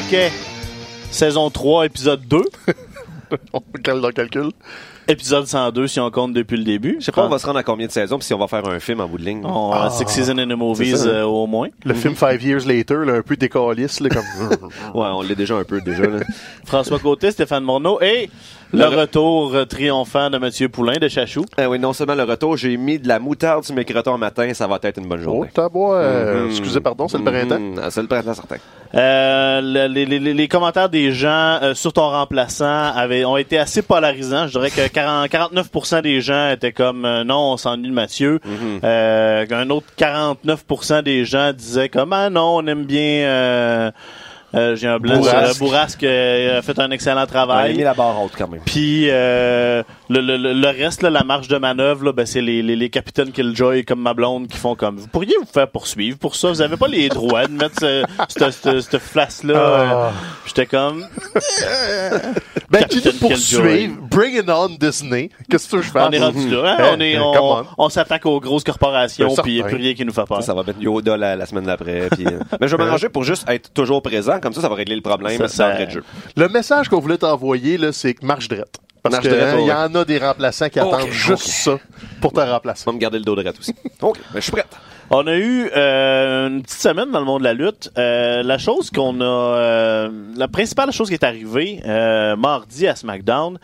Paquet. Saison 3, épisode 2. On calme dans le calcul. Épisode 102 si on compte depuis le début. Je sais pas, on va se rendre à combien de saisons, puis si on va faire un film en bout de ligne. On a Six Seasons in the Movies euh, au moins. Le film Five Years Later, là, un peu décaliste, là, comme... Ouais, on l'est déjà un peu, déjà. Là. François Côté, Stéphane Morneau et le retour euh, triomphant de Mathieu Poulain de Chachou. Eh oui, non seulement le retour, j'ai mis de la moutarde sur mes crotons matin, ça va être une bonne oh, journée. tabois, euh, Mhm. excusez, pardon, c'est le printemps. Mhm. Ah, c'est le printemps, certain. Euh, le- les, les- les- les commentaires des gens euh, sur ton remplaçant avaient, ont été assez polarisants. Je dirais que 40 49% des gens étaient comme euh, non, on s'ennuie de Mathieu. Euh, un autre 49% des gens disaient comme ah non, on aime bien. Euh, euh, J'ai un blanc. Bourrasque. sur- Bourrasque euh, a fait un excellent On a travail. mis la barre haute quand même. Puis euh, le, le, le- reste, là, la marge de manœuvre, là, ben, c'est les, les, les capitaines Killjoy comme ma blonde qui font comme vous pourriez vous faire poursuivre pour ça. Vous avez pas les droits de mettre ce, cette, cette, cette face-là. Ah. Euh, J'étais comme Ben, tu Captain dis poursuivre. Bring it on, Disney. Qu'est-ce que tu veux que je fasse? on est rendu là. hein? Eh, on est eh, on, on. on s'attaque aux grosses corporations puis il n'y a plus rien qui nous fait peur. Ça, ça va mettre Yoda la, la semaine d'après. euh, Mais je vais m'arranger pour juste être toujours présent, comme ça, ça va régler le problème Ça, jeu. Le message qu'on voulait t'envoyer, là, c'est que marche drette. Parce drette, hein, y en a des remplaçants qui attendent juste ça pour te remplacer. On va me garder le dos droit aussi. OK, ben, je suis prête. On a eu euh, une petite semaine dans le monde de la lutte. Euh, la chose qu'on a, euh, la principale chose qui est arrivée euh, mardi à SmackDown,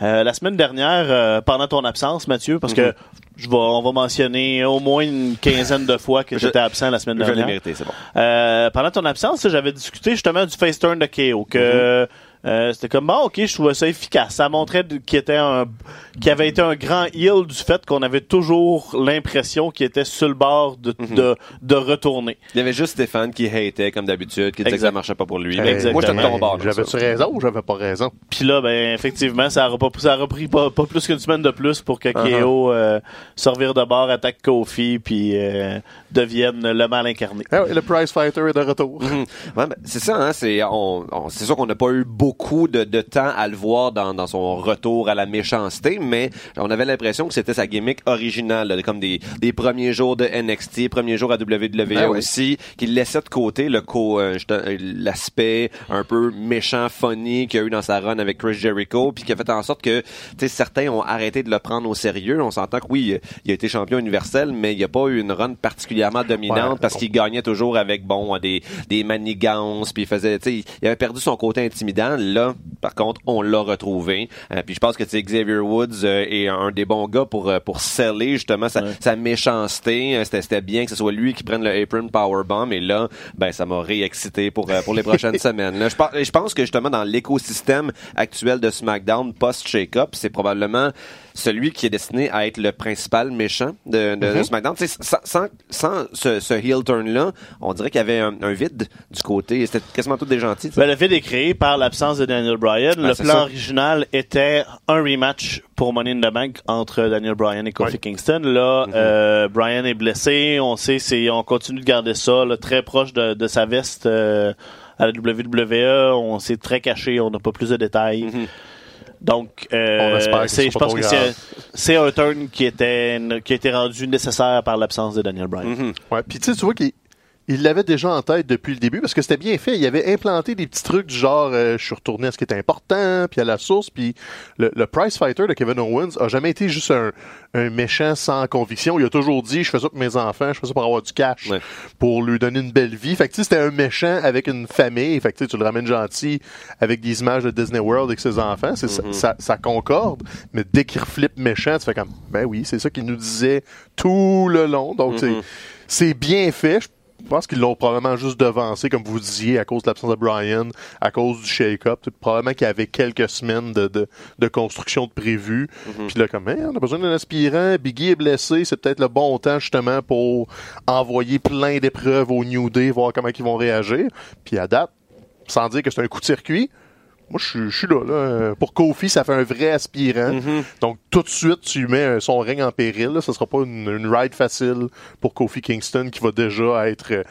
euh, la semaine dernière, euh, pendant ton absence, Mathieu, parce que je vais, on va mentionner au moins une quinzaine de fois que Je- j'étais absent la semaine Je dernière. mérité, c'est bon. Euh, pendant ton absence, j'avais discuté justement du face turn de KO que euh, c'était comme bon ok je trouvais ça efficace ça montrait qu'il était un qu'il avait été un grand heel du fait qu'on avait toujours l'impression qu'il était sur le bord de, de, de retourner Il y avait juste Stéphane qui hatait, comme d'habitude, qui disait que ça marchait pas pour lui. Exactement. moi, j'étais de ton bord. dans J'avais-tu ça. raison ou j'avais pas raison? puis là ben effectivement ça a, pas, ça a repris pas, pas plus qu'une semaine de plus pour que KO euh, se revire de bord attaque Kofi puis euh, devienne le mal incarné Ah ouais, le prize fighter est de retour. Mhm. Ouais, ben, c'est ça, hein, c'est on, on- c'est sûr qu'on n'a pas eu beaucoup de, de temps à le voir dans, dans son retour à la méchanceté, mais on avait l'impression que c'était sa gimmick originale, là, comme des, des premiers jours de NXT, premiers jours à WWE ouais. aussi, qu'il laissait de côté le co, euh, euh, l'aspect un peu méchant, funny qu'il y a eu dans sa run avec Chris Jericho, puis qui a fait en sorte que certains ont arrêté de le prendre au sérieux. On s'entend que oui, il a été champion universel, mais il n'y a pas eu une run particulièrement dominante Ouais. parce qu'il gagnait toujours avec bon des des manigances puis il faisait il avait perdu son côté intimidant là par contre on l'a retrouvé. Euh, puis je pense que tu sais, Xavier Woods euh, est un des bons gars pour euh, pour sceller justement sa, Ouais. sa méchanceté. Euh, c'était bien que ce soit lui qui prenne le apron powerbomb et là ben ça m'a réexcité pour euh, pour les prochaines semaines là. Je pense je pense que justement dans l'écosystème actuel de SmackDown post shake up c'est probablement celui qui est destiné à être le principal méchant de, de, de SmackDown. Sans, sans, sans ce, ce heel turn-là, on dirait qu'il y avait un, un vide du côté. C'était quasiment tous des gentils. Ben, le fait est créé par l'absence de Daniel Bryan. le c'est plan ça. original était un rematch pour Money in the Bank entre Daniel Bryan et Kofi. Kingston. Là, Mhm. euh, Bryan est blessé. On sait, c'est, on continue de garder ça là, très proche de, de sa veste euh, à la WWE. On s'est très caché. On n'a pas plus de détails. Mhm. Donc, euh, On espère que c'est, ce je pense que c'est, c'est un turn qui était, qui a été rendu nécessaire par l'absence de Daniel Bryan. Mhm. Ouais. Puis tu sais, tu vois qu'il il l'avait déjà en tête depuis le début parce que c'était bien fait. Il avait implanté des petits trucs du genre euh, je suis retourné à ce qui était important, puis à la source, puis le, le prize fighter de Kevin Owens a jamais été juste un, un méchant sans conviction. Il a toujours dit je fais ça pour mes enfants, je fais ça pour avoir du cash, Ouais. pour lui donner une belle vie. Fait que c'était un méchant avec une famille. Fait que tu le ramènes gentil avec des images de Disney World avec ses enfants. C'est ça, ça, ça concorde. Mais dès qu'il reflippe méchant, tu fais comme ben oui, c'est ça qu'il nous disait tout le long. Donc c'est- c'est bien fait. Je pense qu'ils l'ont probablement juste devancé, comme vous disiez, à cause de l'absence de Brian, à cause du shake-up. Probablement qu'il y avait quelques semaines de, de, de construction de prévu. Puis là, comme, Hey, on a besoin d'un aspirant, Biggie est blessé, c'est peut-être le bon temps justement pour envoyer plein d'épreuves au New Day, voir comment ils vont réagir. Puis à date, sans dire que c'est un coup de circuit, moi, je suis- je suis là, là. Pour Kofi, ça fait un vrai aspirant. Donc, tout de suite, tu mets euh, son règne en péril. Là. Ce sera pas une, une ride facile pour Kofi Kingston qui va déjà être euh,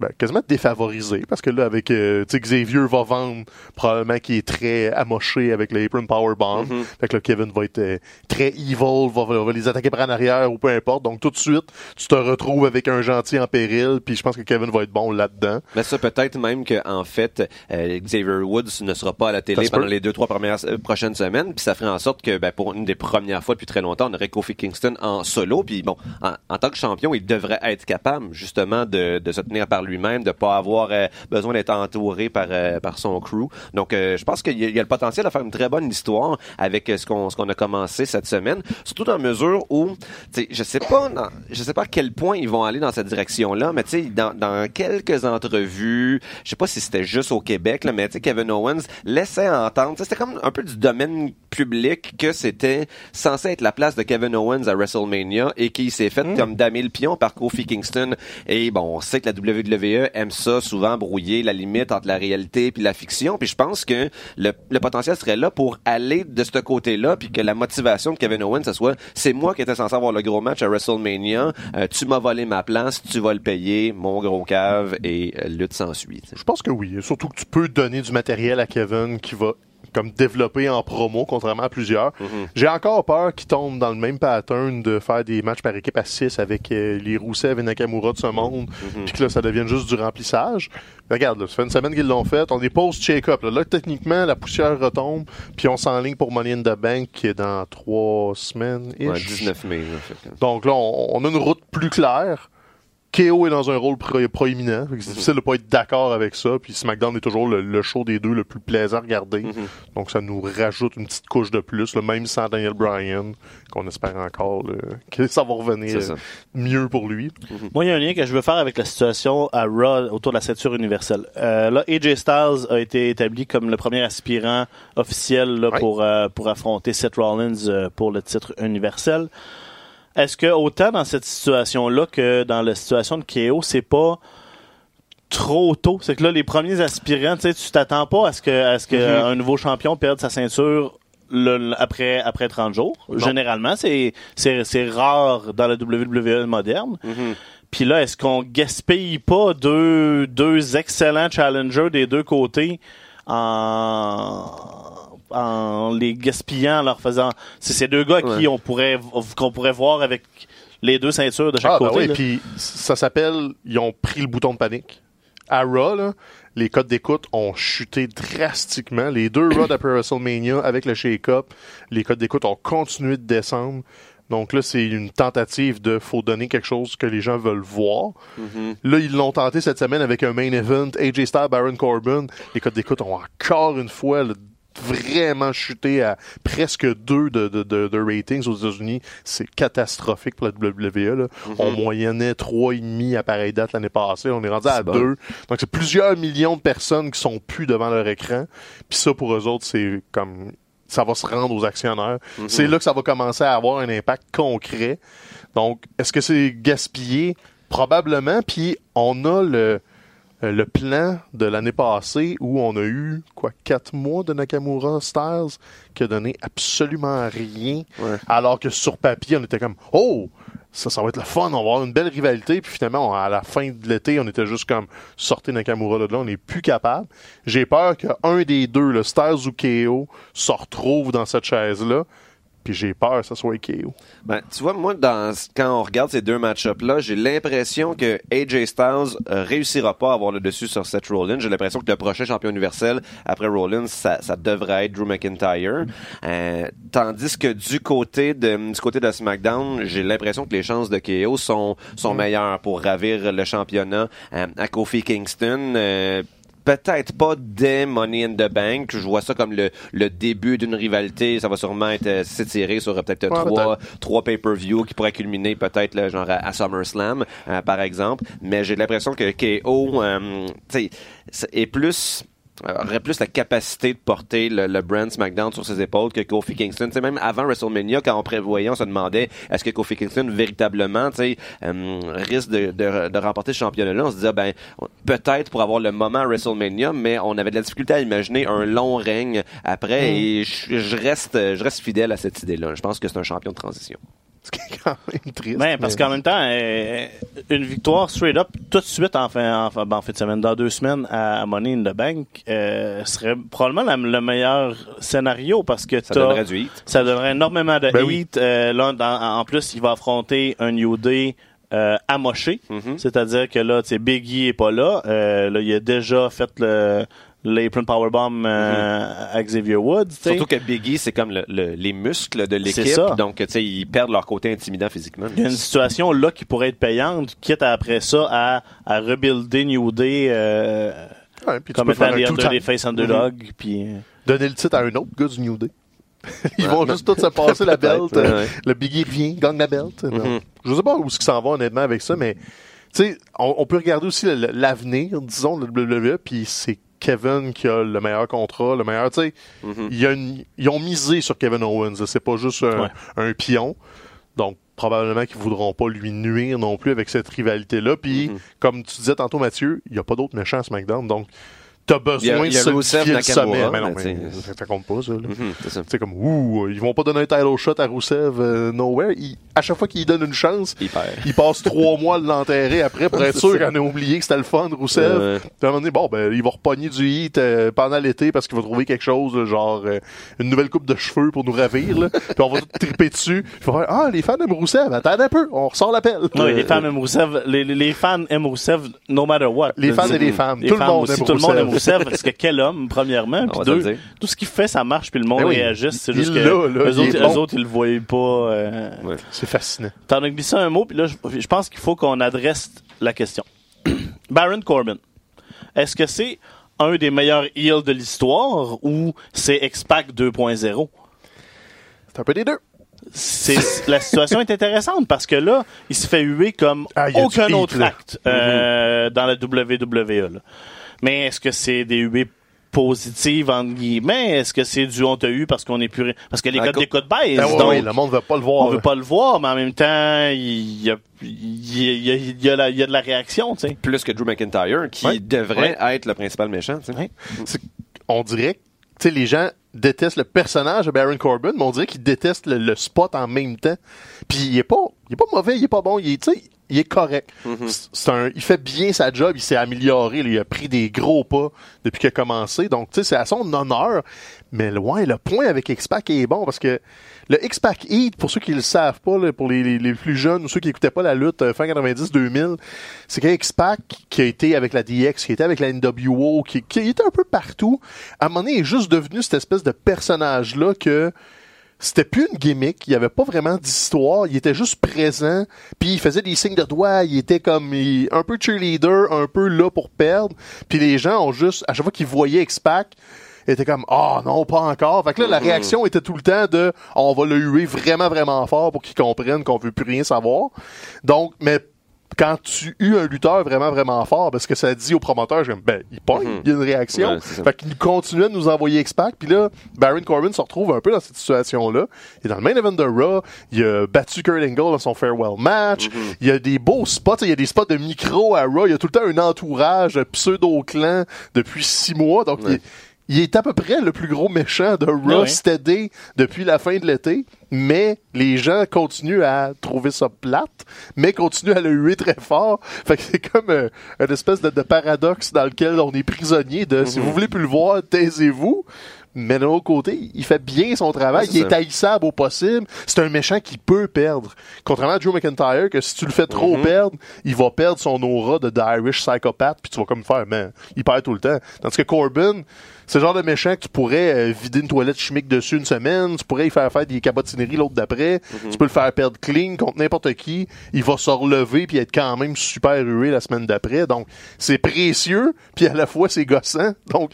ben, quasiment défavorisé. Parce que là, avec euh, Xavier va vendre probablement qu'il est très amoché avec le Apron Powerbomb. Fait que là, Kevin va être euh, très evil, va, les attaquer par en arrière ou peu importe. Donc, tout de suite, tu te retrouves avec un gentil en péril. Puis je pense que Kevin va être bon là-dedans. Mais ça, peut-être même que en fait, euh, Xavier Woods ne sera pas à la télé pendant les deux, trois premières prochaines semaines, puis ça ferait en sorte que, ben, pour une des premières fois depuis très longtemps, on aurait Kofi Kingston en solo, puis bon, en, en tant que champion, il devrait être capable, justement, de, de se tenir par lui-même, de pas avoir euh, besoin d'être entouré par, euh, par son crew. Donc, euh, je pense qu'il y, a- il y a le potentiel de faire une très bonne histoire avec ce qu'on ce qu'on a commencé cette semaine, surtout dans la mesure où, tu sais, je sais pas, dans- je sais pas à quel point ils vont aller dans cette direction-là, mais tu sais, dans, dans quelques entrevues, je sais pas si c'était juste au Québec, là, mais tu sais, Kevin Owens laissait entendre, c'était comme un peu du domaine public que c'était censé être la place de Kevin Owens à WrestleMania et qu'il s'est fait comme damer le pion par Kofi Kingston. Et bon, on sait que la WWE aime ça souvent brouiller la limite entre la réalité puis la fiction. Puis je pense que le, potentiel serait là pour aller de ce côté-là, puis que la motivation de Kevin Owens, ce soit c'est moi qui étais censé avoir le gros match à WrestleMania, euh, tu m'as volé ma place, tu vas le payer, mon gros cave et euh, lutte s'ensuit. Je pense que oui. Surtout que tu peux donner du matériel à Kevin qui va comme développer en promo, contrairement à plusieurs. J'ai encore peur qu'il tombe dans le même pattern de faire des matchs par équipe à 6 avec euh, les Rousseff et Nakamura de ce monde, puis que là, ça devienne juste du remplissage. Mais regarde, là, ça fait une semaine qu'ils l'ont fait. On est post-check-up. Là. Là, techniquement, la poussière retombe, puis on s'enligne pour Money in the Bank qui est dans trois semaines. Ouais, 19 mai. là, fait Donc là, on, on a une route plus claire. KO est dans un rôle pro- proéminent. C'est difficile de pas être d'accord avec ça. Puis SmackDown est toujours le, le show des deux le plus plaisant à regarder. Donc ça nous rajoute une petite couche de plus, là, même sans Daniel Bryan, qu'on espère encore là, que ça va revenir ça. mieux pour lui. Moi, il y a un lien que je veux faire avec la situation à Raw autour de la ceinture universelle. Euh, là, AJ Styles a été établi comme le premier aspirant officiel là, Ouais. pour, euh, pour affronter Seth Rollins euh, pour le titre universel. Est-ce que autant dans cette situation-là que dans la situation de KO, c'est pas trop tôt? C'est que là, les premiers aspirants, tu sais, tu t'attends pas à ce que, à ce que un nouveau champion perde sa ceinture le- le- après, après 30 jours. Généralement, c'est, rare dans la WWE moderne. Puis là, est-ce qu'on gaspille pas deux, deux excellents challengers des deux côtés en, en les gaspillant, en leur faisant. C'est ces deux gars qui on pourrait, qu'on pourrait voir avec les deux ceintures de chaque Ah, ben côté. oui, là. puis ça s'appelle, ils ont pris le bouton de panique. À Raw, là, les codes d'écoute ont chuté drastiquement. Les deux Raw d'après WrestleMania avec le shake-up, les codes d'écoute ont continué de descendre. Donc là, c'est une tentative de faut donner quelque chose que les gens veulent voir. Là, ils l'ont tenté cette semaine avec un main event, AJ Styles, Baron Corbin. Les codes d'écoute ont encore une fois là, vraiment chuté à presque deux de, de, de, de ratings aux États-Unis. C'est catastrophique pour la WWE. Là. On moyennait trois et demi à pareille date l'année passée. On est rendu à C'est bon. deux. Donc c'est plusieurs millions de personnes qui sont plus devant leur écran. Puis ça pour eux autres, c'est comme ça va se rendre aux actionnaires. C'est là que ça va commencer à avoir un impact concret. Donc, est-ce que c'est gaspillé? Probablement. Puis on a le, euh, le plan de l'année passée où on a eu, quoi, quatre mois de Nakamura Styles qui a donné absolument rien. Ouais. Alors que sur papier, on était comme, oh, ça, ça va être le fun, on va avoir une belle rivalité. Puis finalement, on- à la fin de l'été, on était juste comme, sortez Nakamura de là, on n'est plus capable. J'ai peur qu'un des deux, le Styles ou KO, se retrouve dans cette chaise-là. Puis j'ai peur que ça soit KO. Ben, tu vois, moi, dans, quand on regarde ces deux match-ups-là, j'ai l'impression que AJ Styles euh, réussira pas à avoir le dessus sur Seth Rollins. J'ai l'impression que le prochain champion universel après Rollins, ça, ça devrait être Drew McIntyre. Euh, tandis que du côté de du côté de SmackDown, j'ai l'impression que les chances de KO sont sont meilleures pour ravir le championnat euh, à Kofi Kingston. Euh, peut-être pas dès Money in the Bank. Je vois ça comme le, le début d'une rivalité. Ça va sûrement être euh, s'étirer sur euh, peut-être Ouais, trois, trois pay-per-view qui pourraient culminer peut-être genre à, à SummerSlam, euh, par exemple. Mais j'ai l'impression que KO euh, est plus aurait plus la capacité de porter le, le brand SmackDown sur ses épaules que Kofi Kingston. Même avant WrestleMania, quand on prévoyait, on se demandait est-ce que Kofi Kingston véritablement tu sais, euh, risque de, de, de remporter ce championnat-là? On se disait ben peut-être pour avoir le moment à WrestleMania, mais on avait de la difficulté à imaginer un long règne après. Et je, je reste je reste fidèle à cette idée-là. Je pense que c'est un champion de transition. Ce qui est quand même triste. Ben, parce mais- qu'en même temps, euh, une victoire straight up tout de suite en fin, en, fin- ben, en fin de semaine, dans deux semaines à Money in the Bank, euh, serait probablement la- le meilleur scénario parce que Ça donnerait du heat. ça donnerait énormément de Ben heat. oui. Euh, là, dans- en plus, il va affronter un New Day euh, amoché. Mhm. C'est-à-dire que là, tu sais, Biggie est pas là. Euh, là, il a déjà fait le l'apron powerbomb euh, à Xavier Woods. tu sais. Surtout que Biggie, c'est comme le- le- les muscles de C'est l'équipe. ça. Donc, tu sais, ils perdent leur côté intimidant physiquement. Il y a une situation là qui pourrait être payante, quitte à, après ça à, à rebuilder New Day euh, Ouais, puis tu comme étant faire les des face underdog. Puis, euh, Donner le titre à un autre gars du New Day. Ils vont juste tous se passer la belt. Ouais. Le Biggie revient, gagne la belt. Mhm. Je sais pas où ce qui s'en va honnêtement avec ça, mais on, on peut regarder aussi le- le- l'avenir, disons, de WWE, puis c'est Kevin qui a le meilleur contrat, le meilleur, tu sais. Mhm. il une- ils ont misé sur Kevin Owens. C'est pas juste un, Ouais. un pion. Donc, probablement qu'ils voudront pas lui nuire non plus avec cette rivalité-là. Puis, Mhm. comme tu disais tantôt, Mathieu, il y a pas d'autres méchants à SmackDown. Donc, t'as besoin de solidifier le sommet. Mais non, mais mais tu sais- ça, ça compte pas, ça. là. Mhm, c'est comme, ouh, ils vont pas donner un title shot à Rusev euh, nowhere. Il- à chaque fois qu'il donne une chance, Il perd. il passe trois mois à l'enterrer après pour être sûr qu'on a oublié que c'était le fun, Rousseff. Ouais. Puis à un moment donné, bon, ben, il va repogner du hit euh, pendant l'été parce qu'il va trouver quelque chose, genre euh, une nouvelle coupe de cheveux pour nous ravir. Là. Puis on va tout triper dessus. Il va faire, ah, les fans aiment Rousseff, attendez un peu, on ressort l'appel. oui, les fans aiment Rousseff. Les, fans aiment Rousseff no matter what. Les fans et les femmes. Les Tout le femmes monde aussi, aime tout le monde aime Rousseff. Rousseff parce que quel homme, premièrement. Puis deux, tout ce qu'il fait, ça marche, puis le monde Ben oui. réagisse. C'est juste que là, eux, autres, eux bon. autres, ils le voyaient pas. euh, Ouais. C'est fascinant. T'en as glissé un mot, puis là, je, je pense qu'il faut qu'on adresse la question. Baron Corbin, est-ce que c'est un des meilleurs heels de l'histoire ou c'est X-Pac 2.0? C'est un peu des deux. C'est, la situation est intéressante parce que là, il se fait huer comme Ah, aucun autre acte euh, dans la WWE. là. Mais est-ce que c'est des huées positives, entre guillemets? Est-ce que c'est du on t'a eu parce qu'on est plus... Parce que les Ah, codes co- d'écoute baissent, ouais, donc le monde veut pas le voir. on veut pas le voir, mais en même temps, il y a, il y a, il y a- il y a la- il y a de la réaction, tu sais. Plus que Drew McIntyre, qui Ouais. devrait être le principal méchant. tu sais. On dirait que tu sais, les gens détestent le personnage de Baron Corbin, mais on dirait qu'ils détestent le, le spot en même temps. Puis il est pas, il est pas mauvais, il est pas bon, il est, tu sais, il est correct. C'est- C'est un, il fait bien sa job, il s'est amélioré, là, il a pris des gros pas depuis qu'il a commencé. Donc, tu sais, c'est à son honneur. Mais ouais, le point avec X-Pac est bon parce que le X-Pac Heat, pour ceux qui le savent pas, là, pour les, les- les plus jeunes ou ceux qui écoutaient pas la lutte euh, fin 90-2000, c'est qu'un X-Pac qui a été avec la DX, qui a été avec la NWO, qui, qui était un peu partout, à un moment donné, il est juste devenu cette espèce de personnage-là que c'était plus une gimmick, il y avait pas vraiment d'histoire, il était juste présent, puis il faisait des signes de doigts, il était comme il- un peu cheerleader, un peu là pour perdre, puis les gens ont juste, à chaque fois qu'ils voyaient X-Pac, ils étaient comme ah non pas encore. Fait que là la réaction était tout le temps de on va le huer vraiment vraiment fort pour qu'ils comprennent qu'on veut plus rien savoir. Donc mais quand tu hues un lutteur vraiment vraiment fort parce que ça dit au promoteur je ben il pogne Mhm. il y a une réaction Ouais, fait qu'il continuait de nous envoyer X-Pac puis là Baron Corbin se retrouve un peu dans cette situation là il est dans le main event de Raw il a battu Kurt Angle dans son farewell match Mhm. il y a des beaux spots il y a des spots de micro à Raw il y a tout le temps un entourage pseudo clan depuis six mois donc il, Ouais. est, il est à peu près le plus gros méchant de Raw Ouais. steady depuis la fin de l'été, mais les gens continuent à trouver ça plate, mais continuent à le huer très fort. Fait que c'est comme euh, une espèce de, de paradoxe dans lequel on est prisonnier de si vous voulez plus le voir, taisez-vous. Mais d'un autre côté, il fait bien son travail. Ouais, il est ça. haïssable au possible. C'est un méchant qui peut perdre. Contrairement à Drew McIntyre, que si tu le fais trop Mhm. perdre, il va perdre son aura de d'Irish psychopathe, puis tu vas comme faire, mais il perd tout le temps. Tandis que Corbin, c'est le genre de méchant que tu pourrais euh, vider une toilette chimique dessus une semaine, tu pourrais y faire faire des cabotineries l'autre d'après, Mhm. tu peux le faire perdre clean contre n'importe qui, il va se relever puis être quand même super rué la semaine d'après. Donc, c'est précieux, puis à la fois c'est gossant. Donc,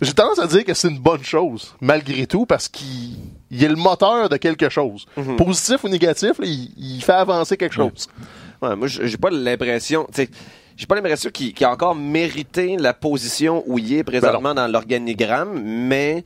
j'ai tendance à dire que c'est une bonne chose, malgré tout, parce qu'il il est le moteur de quelque chose. Mhm. Positif ou négatif, là, il, il fait avancer quelque chose. Ouais, moi, j'ai pas l'impression, j'ai pas l'impression qu'il qu'il a encore mérité la position où il est présentement dans l'organigramme, mais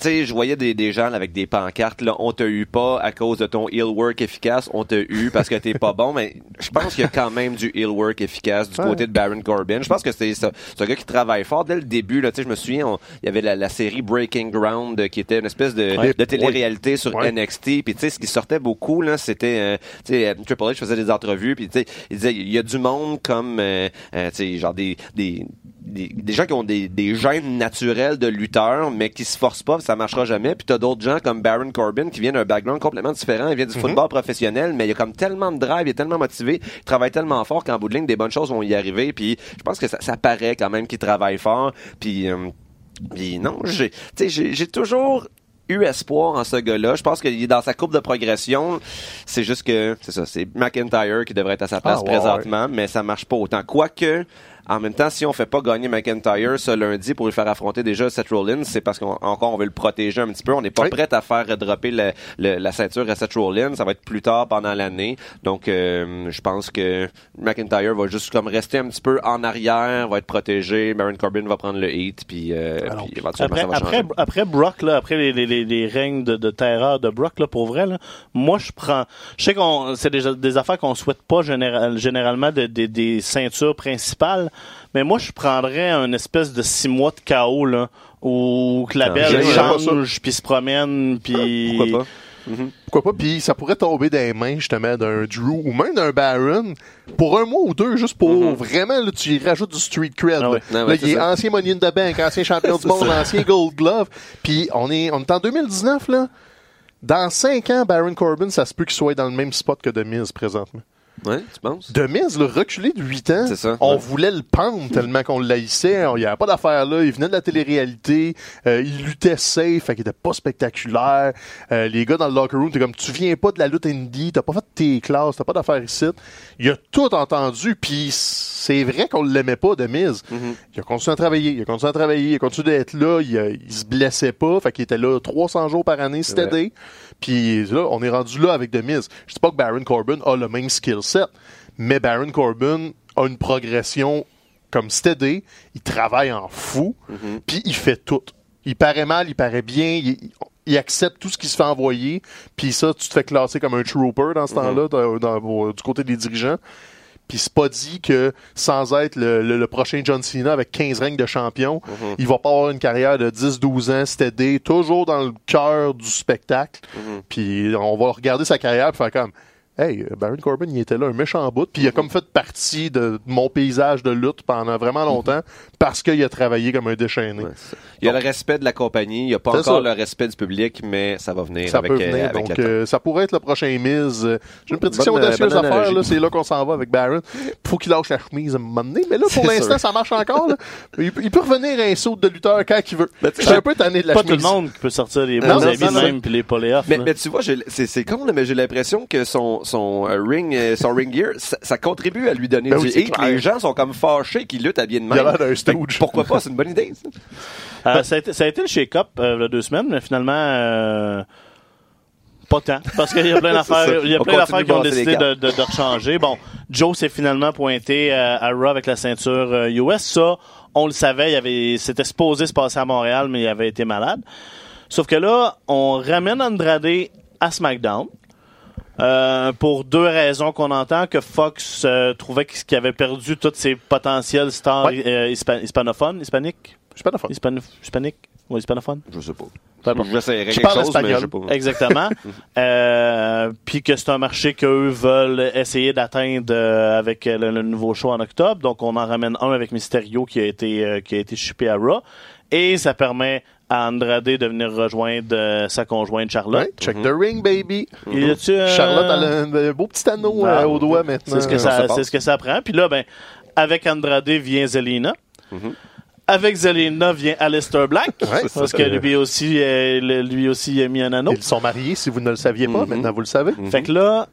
tu sais, je voyais des, des gens avec des pancartes, là, on t'a eu pas à cause de ton heel work efficace, on t'a eu parce que t'es pas bon, mais je pense qu'il y a quand même du heel work efficace du Ouais. côté de Baron Corbin. Je pense que c'est un gars qui travaille fort dès le début, là, tu sais, je me souviens, il y avait la, la série Breaking Ground euh, qui était une espèce de, Ouais. de télé-réalité sur. NXT, puis tu sais, ce qui sortait beaucoup, là, c'était, euh, tu sais, euh, Triple H faisait des entrevues, puis tu sais, il disait, il y a du monde comme, euh, euh, tu sais, genre des, des, des, des gens qui ont des, des gènes naturels de lutteurs, mais qui se forcent pas, ça marchera jamais. Puis t'as d'autres gens comme Baron Corbin qui vient d'un background complètement différent. Il vient du football professionnel, mais il a comme tellement de drive, il est tellement motivé, il travaille tellement fort qu'en bout de ligne, des bonnes choses vont y arriver. Puis je pense que ça, ça paraît quand même qu'il travaille fort. Puis, euh, puis non, j'ai, tu sais, j'ai, j'ai toujours eu espoir en ce gars-là. Je pense qu'il est dans sa courbe de progression. C'est juste que, c'est ça, c'est McIntyre qui devrait être à sa place Ah, ouais, présentement, mais ça marche pas autant. Quoique, en même temps, si on fait pas gagner McIntyre ce lundi pour lui faire affronter déjà Seth Rollins, c'est parce qu'encore on veut le protéger un petit peu. On n'est pas Oui. prêt à faire dropper le- le- la ceinture à Seth Rollins. Ça va être plus tard pendant l'année. Donc, euh, je pense que McIntyre va juste comme rester un petit peu en arrière, va être protégé. Baron Corbin va prendre le heat, puis, euh, Alors, puis éventuellement Après, ça va après, changer. après Brock, là, après les, les, les, les règnes de, de terreur de Brock, là, pour vrai, là, moi, je prends. Je sais qu'on c'est des, des affaires qu'on souhaite pas général, généralement de- de- des ceintures principales, mais moi, je prendrais un espèce de six mois de chaos, là, où que la belle change, puis se promène, puis. Pourquoi pas? Pourquoi pas? Puis ça pourrait tomber dans les mains, justement, d'un Drew ou même d'un Baron pour un mois ou deux, juste pour vraiment, là, tu y rajoutes du street cred. Ah ouais. là. Ah Là, il est ça. ancien Money in the Bank, ancien champion du monde, ancien Gold Glove. Puis on est, on est en 2019, là. Dans cinq ans, Baron Corbin, ça se peut qu'il soit dans le même spot que The Miz présentement. Ouais, tu penses? De Miz, le reculé de 8 ans, ça, on ouais. voulait le pendre tellement qu'on l'haïssait. Il n'y avait pas d'affaire là. Il venait de la télé-réalité. euh, il luttait safe, fait qu'il était pas spectaculaire. Euh, les gars dans le locker room, t'es comme, tu viens pas de la lutte indie, t'as pas fait tes classes, t'as pas d'affaires ici. Il a tout entendu, puis c'est vrai qu'on l'aimait pas, de Miz. Il a continué à travailler, il a continué à travailler, il a continué d'être là, il, il se blessait pas, fait qu'il était là 300 jours par année, c'était. Puis là, on est rendu là avec The Miz. Je dis pas que Baron Corbin a le même skill set, mais Baron Corbin a une progression comme steady. Il travaille en fou, puis il fait tout. Il paraît mal, il paraît bien, il, il accepte tout ce qui se fait envoyer, puis ça, tu te fais classer comme un trooper dans ce temps-là, dans- au- du côté des dirigeants. Puis c'est pas dit que sans être le, le- le prochain John Cena avec 15 règnes de champion, il va pas avoir une carrière de 10-12 ans, steady, toujours dans le cœur du spectacle. Puis on va regarder sa carrière et faire comme Hey, Baron Corbin, il était là un méchant bout, puis il a comme fait partie de mon paysage de lutte pendant vraiment longtemps parce qu'il a travaillé comme un déchaîné. Ouais, il y a le respect de la compagnie, il n'y a pas encore ça. le respect du public, mais ça va venir Ça avec, peut euh, venir, avec donc euh, ça pourrait être le prochain Miz. Euh, J'ai une prédiction Bonne, euh, audacieuse bonne à faire, là, c'est là qu'on s'en va avec Baron. Faut qu'il lâche la chemise à un moment donné, mais là, pour l'instant, ça marche encore. là. Il, peut- il peut revenir à un saut de lutteur quand il veut. Ben, tu Je sais, suis un peu tanné de la Pas tout le monde qui peut sortir les bons habits même puis les poléoffs. Mais, mais tu vois, j'ai- c'est c'est con, là, mais j'ai l'impression que son, son euh, ring, euh, son ring gear, ça, ça contribue à lui donner Ben du oui, c'est hit. clair. Les gens sont comme fâchés qu'il lutte à bien de Il a même. d'un stooge. Pourquoi pas? C'est une bonne idée. ça. Euh, ça, a été, ça a été le shake-up euh, il y a deux semaines, mais finalement, euh, pas tant. Parce qu'il y a plein d'affaires il y a plein d'affaires qui ont décidé de, de, de rechanger. Bon, Joe s'est finalement pointé euh, à Raw avec la ceinture euh, US. Ça, on le savait, il avait, c'était supposé se passer à Montréal, mais il avait été malade. Sauf que là, on ramène Andrade à SmackDown. Euh, pour deux raisons qu'on entend que Fox euh, trouvait qu'il avait perdu toutes ses potentiels stars Ouais. euh, hispa- hispanophones, hispaniques, Je suis pas d'accord. Hispano- hispaniques, ou hispanophones. Je sais pas. Je quelque parle chose, mais je espagnol. sais pas. Exactement. euh, puis que c'est un marché qu'eux veulent essayer d'atteindre avec le, le nouveau show en octobre. Donc on en ramène un avec Mysterio qui a été euh, qui a été shippé à Raw et ça permet à Andrade de venir rejoindre euh, sa conjointe Charlotte. Ouais, check the ring, baby. Tu, euh, Charlotte a un, un beau petit anneau Ah, euh, au doigt maintenant. C'est ce que ça, ce que ça prend. Puis là, ben, avec Andrade vient Zelina. Avec Zelina vient Aleister Black. Ouais, parce que lui aussi, lui aussi a mis un anneau. Ils sont mariés, si vous ne le saviez pas. Maintenant, vous le savez. Fait que là,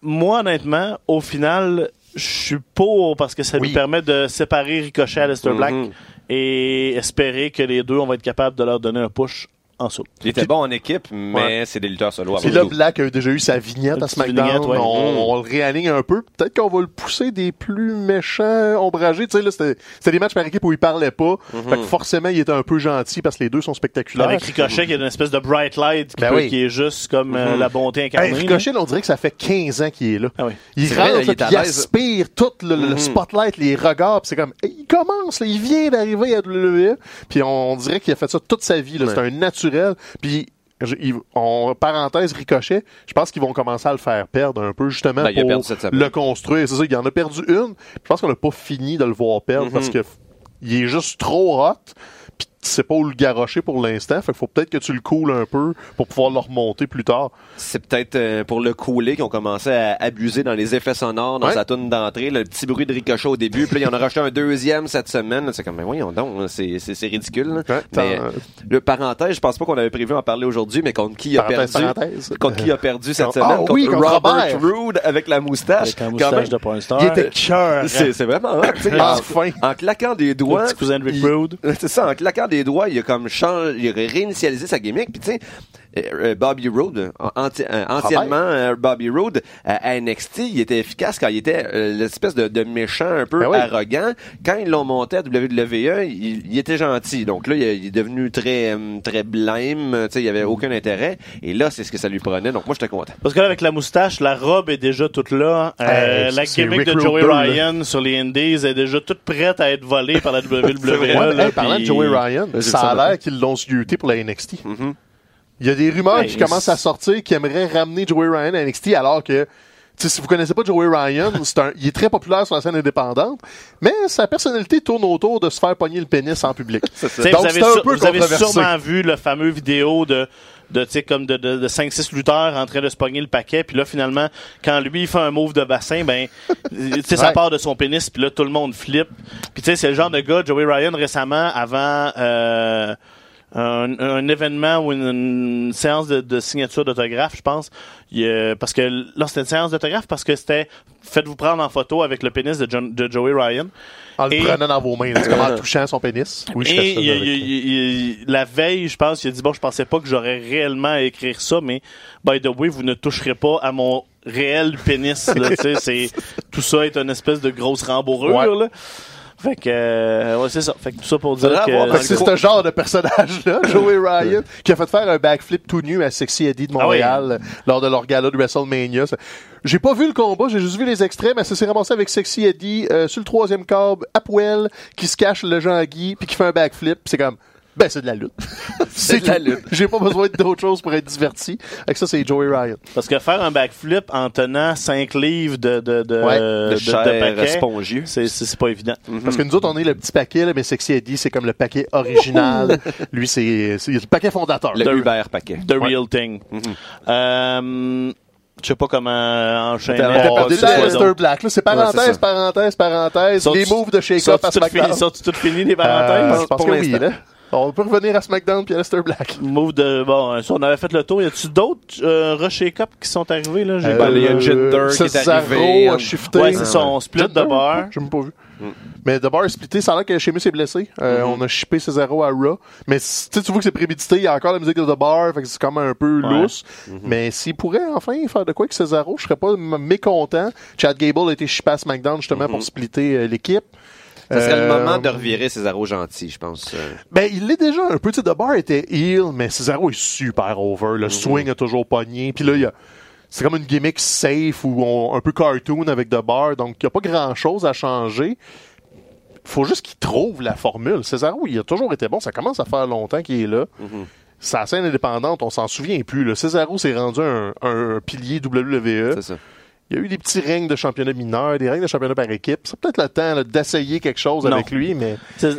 moi, honnêtement, au final, je suis pour parce que ça Oui. nous permet de séparer Ricochet et Aleister Black Mhm. Et espérer que les deux, on va être capable de leur donner un push en saut. Il était bon en équipe, mais Ouais. c'est des lutteurs solo Puis là. Black a déjà eu sa vignette à SmackDown. vignette, ouais. on, on le réaligne un peu. Peut-être qu'on va le pousser des plus méchants, ombragés. Tu sais, là, c'était des matchs par équipe où il parlait pas. Fait que forcément, il était un peu gentil parce que les deux sont spectaculaires. Avec Ricochet qui est une espèce de bright light qui, Ben peut- oui. qui est juste comme euh, la bonté incarnée. Hey. Ricochet, là, on dirait que ça fait 15 ans qu'il est là. Ah oui. Il rentre, vrai, là, il aspire tout le, le Mhm. spotlight, les regards, c'est comme, il commence, là, il vient d'arriver à WWE, puis on, dirait qu'il a fait ça toute sa vie, c'est un naturel, puis en parenthèse, Ricochet, je pense qu'ils vont commencer à le faire perdre un peu, justement, Ben, pour le construire. C'est ça, il en a perdu une. Je pense qu'on n'a pas fini de le voir perdre Mhm. parce que il est juste trop hot. Sais pas où le garrocher pour l'instant. Fait qu'il faut peut-être que tu le coules un peu pour pouvoir le remonter plus tard. C'est peut-être euh, pour le couler qu'ils ont commencé à abuser dans les effets sonores dans Ouais. sa tourne d'entrée. Le petit bruit de ricochet au début. Puis là, il en a rajouté un deuxième cette semaine. C'est comme, mais voyons donc, c'est, ridicule. Ouais, mais, le parenthèse, je pense pas qu'on avait prévu en parler aujourd'hui, mais contre qui il a Parenthèse, perdu? parenthèse. Contre qui a perdu cette Ah, semaine? ah oui, contre Robert Robert. Roode avec la moustache. Avec un Quand moustache même, de. Il était cœur. c'est, c'est vraiment Ah, en- claquant des Le doigts. petit cousin de Rick Rude. C'est ça, en claquant des doigts, il a comme changé, il a réinitialisé sa gimmick. Puis tu Bobby Roode, euh, anti- euh, anciennement euh, Bobby Roode, euh, à NXT, il était efficace quand il était euh, l'espèce de, de méchant un peu Ben oui. arrogant. Quand ils l'ont monté à WWE, il, il était gentil. Donc là, il, est- il est devenu très euh, très blême. euh, Tu sais, il avait aucun intérêt. Et là, c'est ce que ça lui prenait. Donc moi, j'étais content. Parce que là, avec la moustache, la robe est déjà toute là. Euh, Hey, la gimmick Rick de Joey 2, là. Ryan sur les Indies est déjà toute prête à être volée par la WWE. Là, hey, parlant puis- de Joey Ryan, ça a l'air qu'ils l'ont sciuté pour la NXT. Mhm. Il y a des rumeurs Ouais, qui commencent à sortir qui aimeraient ramener Joey Ryan à NXT alors que tu sais, si vous connaissez pas Joey Ryan, c'est un, il est très populaire sur la scène indépendante, mais sa personnalité tourne autour de se faire pogner le pénis en public. Tu sais, Donc vous avez, c'est un peu vous avez sûrement vu le fameux vidéo de de tu sais comme de, de, de 5-6 lutteurs en train de se pogner le paquet puis là finalement quand lui il fait un move de bassin ben tu sais ça part de son pénis puis là tout le monde flippe. Puis tu sais c'est le genre de gars Joey Ryan récemment avant euh, un, un événement ou une, une séance de, de signature d'autographe, je pense. Il, euh, parce que là, c'était une séance d'autographe parce que c'était faites-vous prendre en photo avec le pénis de, John- de Joey Ryan. En le prenant dans vos mains, en touchant son pénis. Oui, je Et il- il- la veille, je pense, il a dit bon, je pensais pas que j'aurais réellement à écrire ça, mais by the way, vous ne toucherez pas à mon réel pénis. là, tu sais, c'est tout ça est une espèce de grosse rembourrure. Ouais. Là. Fait que euh, ouais, c'est ça. Fait que tout ça pour dire Faudrait avoir que Fait que c'est ce genre de personnage-là, Joey Ryan, qui a fait faire un backflip tout nu à Sexy Eddie de Ah. Montréal euh, lors de leur gala de WrestleMania. Ça- J'ai pas vu le combat, j'ai juste vu les extraits, mais ça s'est ramassé avec Sexy Eddie euh, sur le troisième câble, à poil, qui se cache le Jean-Guy, puis qui fait un backflip. puis C'est comme, ben c'est de la lutte. c'est de la lutte. J'ai pas besoin d'autre chose pour être diverti. Avec ça, c'est Joey Ryan. parce que faire un backflip en tenant 5 livres de de de, Ouais, de, de paquet, spongieux. c'est pas évident. Parce que nous autres, on est le petit paquet, là, mais Sexy Eddie, c'est comme le paquet original. Lui, c'est le paquet fondateur. Le De- Uber paquet. The real thing. Euh, je sais pas comment enchaîner. La- d'Aleister Black. là. C'est Ouais, parenthèse, parenthèse, parenthèse. Les moves de Sont-tu shake-up à SmackDown. sont-tu toutes finies les Euh, parenthèses? je pense pour que oui, là. On peut revenir à SmackDown puis Aleister Black. Move de bon, euh, ça, on avait fait le tour. Y a-tu d'autres euh, Rush Shake Up qui sont arrivés là? J'ai Euh, pas- il y a Jinder qui est Cesaro arrivé. a shifté. Ouais, c'est ça. On split de bar. J'ai même pas vu. Mais de bar est splitté, ça a l'air que Sheamus est blessé. Euh, On a shippé Cesaro à Raw. Mais tu sais, tu vois que c'est prémédité, il y a encore la musique de The Bar, fait que c'est comme un peu Ouais. lousse. Mais s'il pourrait enfin faire de quoi avec Cesaro, je serais pas mécontent. Chad Gable a été shippé à SmackDown justement pour splitter euh, l'équipe. Ça serait le Euh, moment de revirer Cesaro gentil, je pense. euh. Ben, il l'est déjà un peu. Tu sais, The Bar était heel, mais Cesaro est super over. Le swing a toujours pogné. Puis là, il y a... c'est comme une gimmick safe ou on- un peu cartoon avec The Bar. Donc, il n'y a pas grand-chose à changer. faut juste qu'il trouve la formule. Cesaro, il a toujours été bon. Ça commence à faire longtemps qu'il est là. Sa scène indépendante, on s'en souvient plus. Là. Cesaro s'est rendu un, un pilier WWE. C'est ça. Il y a eu des petits règnes de championnat mineur, des règnes de championnat par équipe. C'est peut-être le temps d'essayer quelque chose Non. avec lui, mais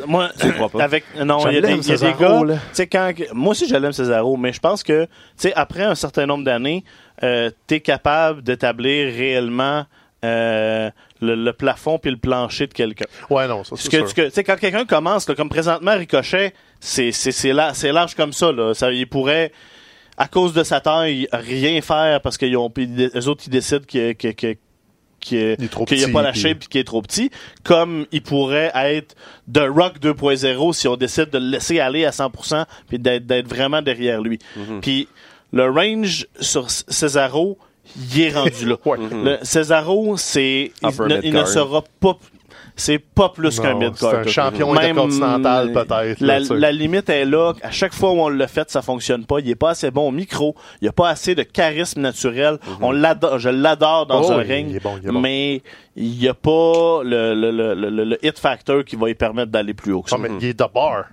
Moi, crois pas? avec non, Je il y a des, y a des Cesaro, gars. tu quand moi aussi je l'aime Cesaro, mais je pense que tu après un certain nombre d'années, euh, t'es capable d'établir réellement euh, le, le plafond puis le plancher de quelqu'un. ouais, non, ça c'est que, sûr. tu- que- tu sais, quand quelqu'un commence, là, comme présentement Ricochet, c'est c'est c'est la- c'est large comme ça. Là. ça. Il pourrait, à cause de sa taille, rien faire parce qu'ils ont, puis les autres ils décident que que que qu'il n'y a petit, pas la puis- shape et qu'il est trop petit, comme il pourrait être The Rock 2.0 si on décide de le laisser aller à 100% puis d'être vraiment derrière lui. Mhm. Puis le range sur Cesaro, il est rendu là. Ouais. Le Cesaro, c'est il, ne- il ne mid-card. sera pas c'est pas plus qu'un mid-card. c'est un champion intercontinental, peut-être, La, limite est là. À chaque fois où on l'a fait, ça fonctionne pas. Il est pas assez bon au micro. Il a pas assez de charisme naturel. On l'adore. Je l'adore dans Oh, un il ring. est bon, il est bon. Mais il y a pas le, le, le, le, le hit factor qui va lui permettre d'aller plus haut que ça. Ah, mais il est de bar.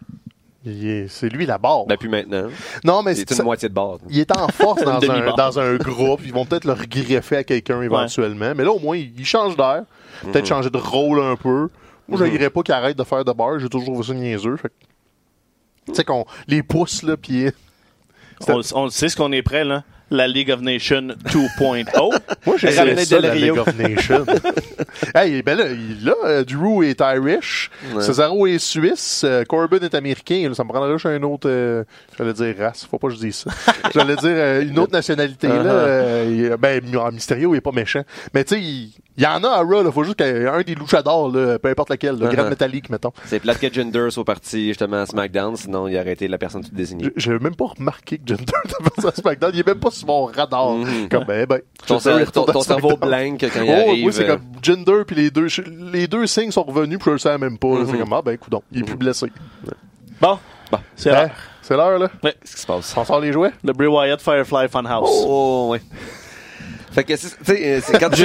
C'est lui la barre. Ben, puis maintenant, non, mais c'est une moitié de barre. il est en force dans, un, demi-barre. dans un groupe. Ils vont peut-être le regreffer à quelqu'un éventuellement. Mais là, au moins, il, il change d'air. Mhm. Peut-être changer de rôle un peu. Moi, je dirais pas qu'il arrête de faire de bar. J'ai toujours vu ça niaiseux. Fait Tu sais qu'on les pousse, là, puis... on, sait ce qu'on est prêt, là. La League of Nations 2.0. Moi, j'ai ramené ça, Del la Rio. League of Nations. hey, ben là, il- là, euh, Drew est Irish, Cesaro est Suisse, euh, Corbin est Américain. Là, ça me prendrait juste un autre, euh, j'allais dire race, faut pas que je dise ça. j'allais dire euh, une autre nationalité. là, euh, il- ben, Mi- Mysterio, il est pas méchant. Mais tu sais, il, il y en a à Raw, là, faut juste qu'un des luchadors, là, peu importe lequel, le grand Uh-huh. métallique, mettons. C'est plate que Jinder soit parti justement à SmackDown, sinon il aurait été la personne toute désignée. J'ai même pas remarqué que Jinder était passé à SmackDown. Il est même pas sur mon radar. Mhm. Comme, ben, ben. Ton, cer- ton- ton cerveau blank quand il Oh, arrive. oui, c'est euh, comme Jinder puis les deux, les deux signes sont revenus puis je le savais même pas. C'est Mhm. comme, ah ben, écoute il est plus blessé. Bon. Bon. C'est Hein? l'heure. C'est l'heure, là? Qu'est-ce qui se passe? On sort les jouets? Le Bray Wyatt Firefly Funhouse. Oh, ouais. Fait que, c'est- tu sais, c'est quand tu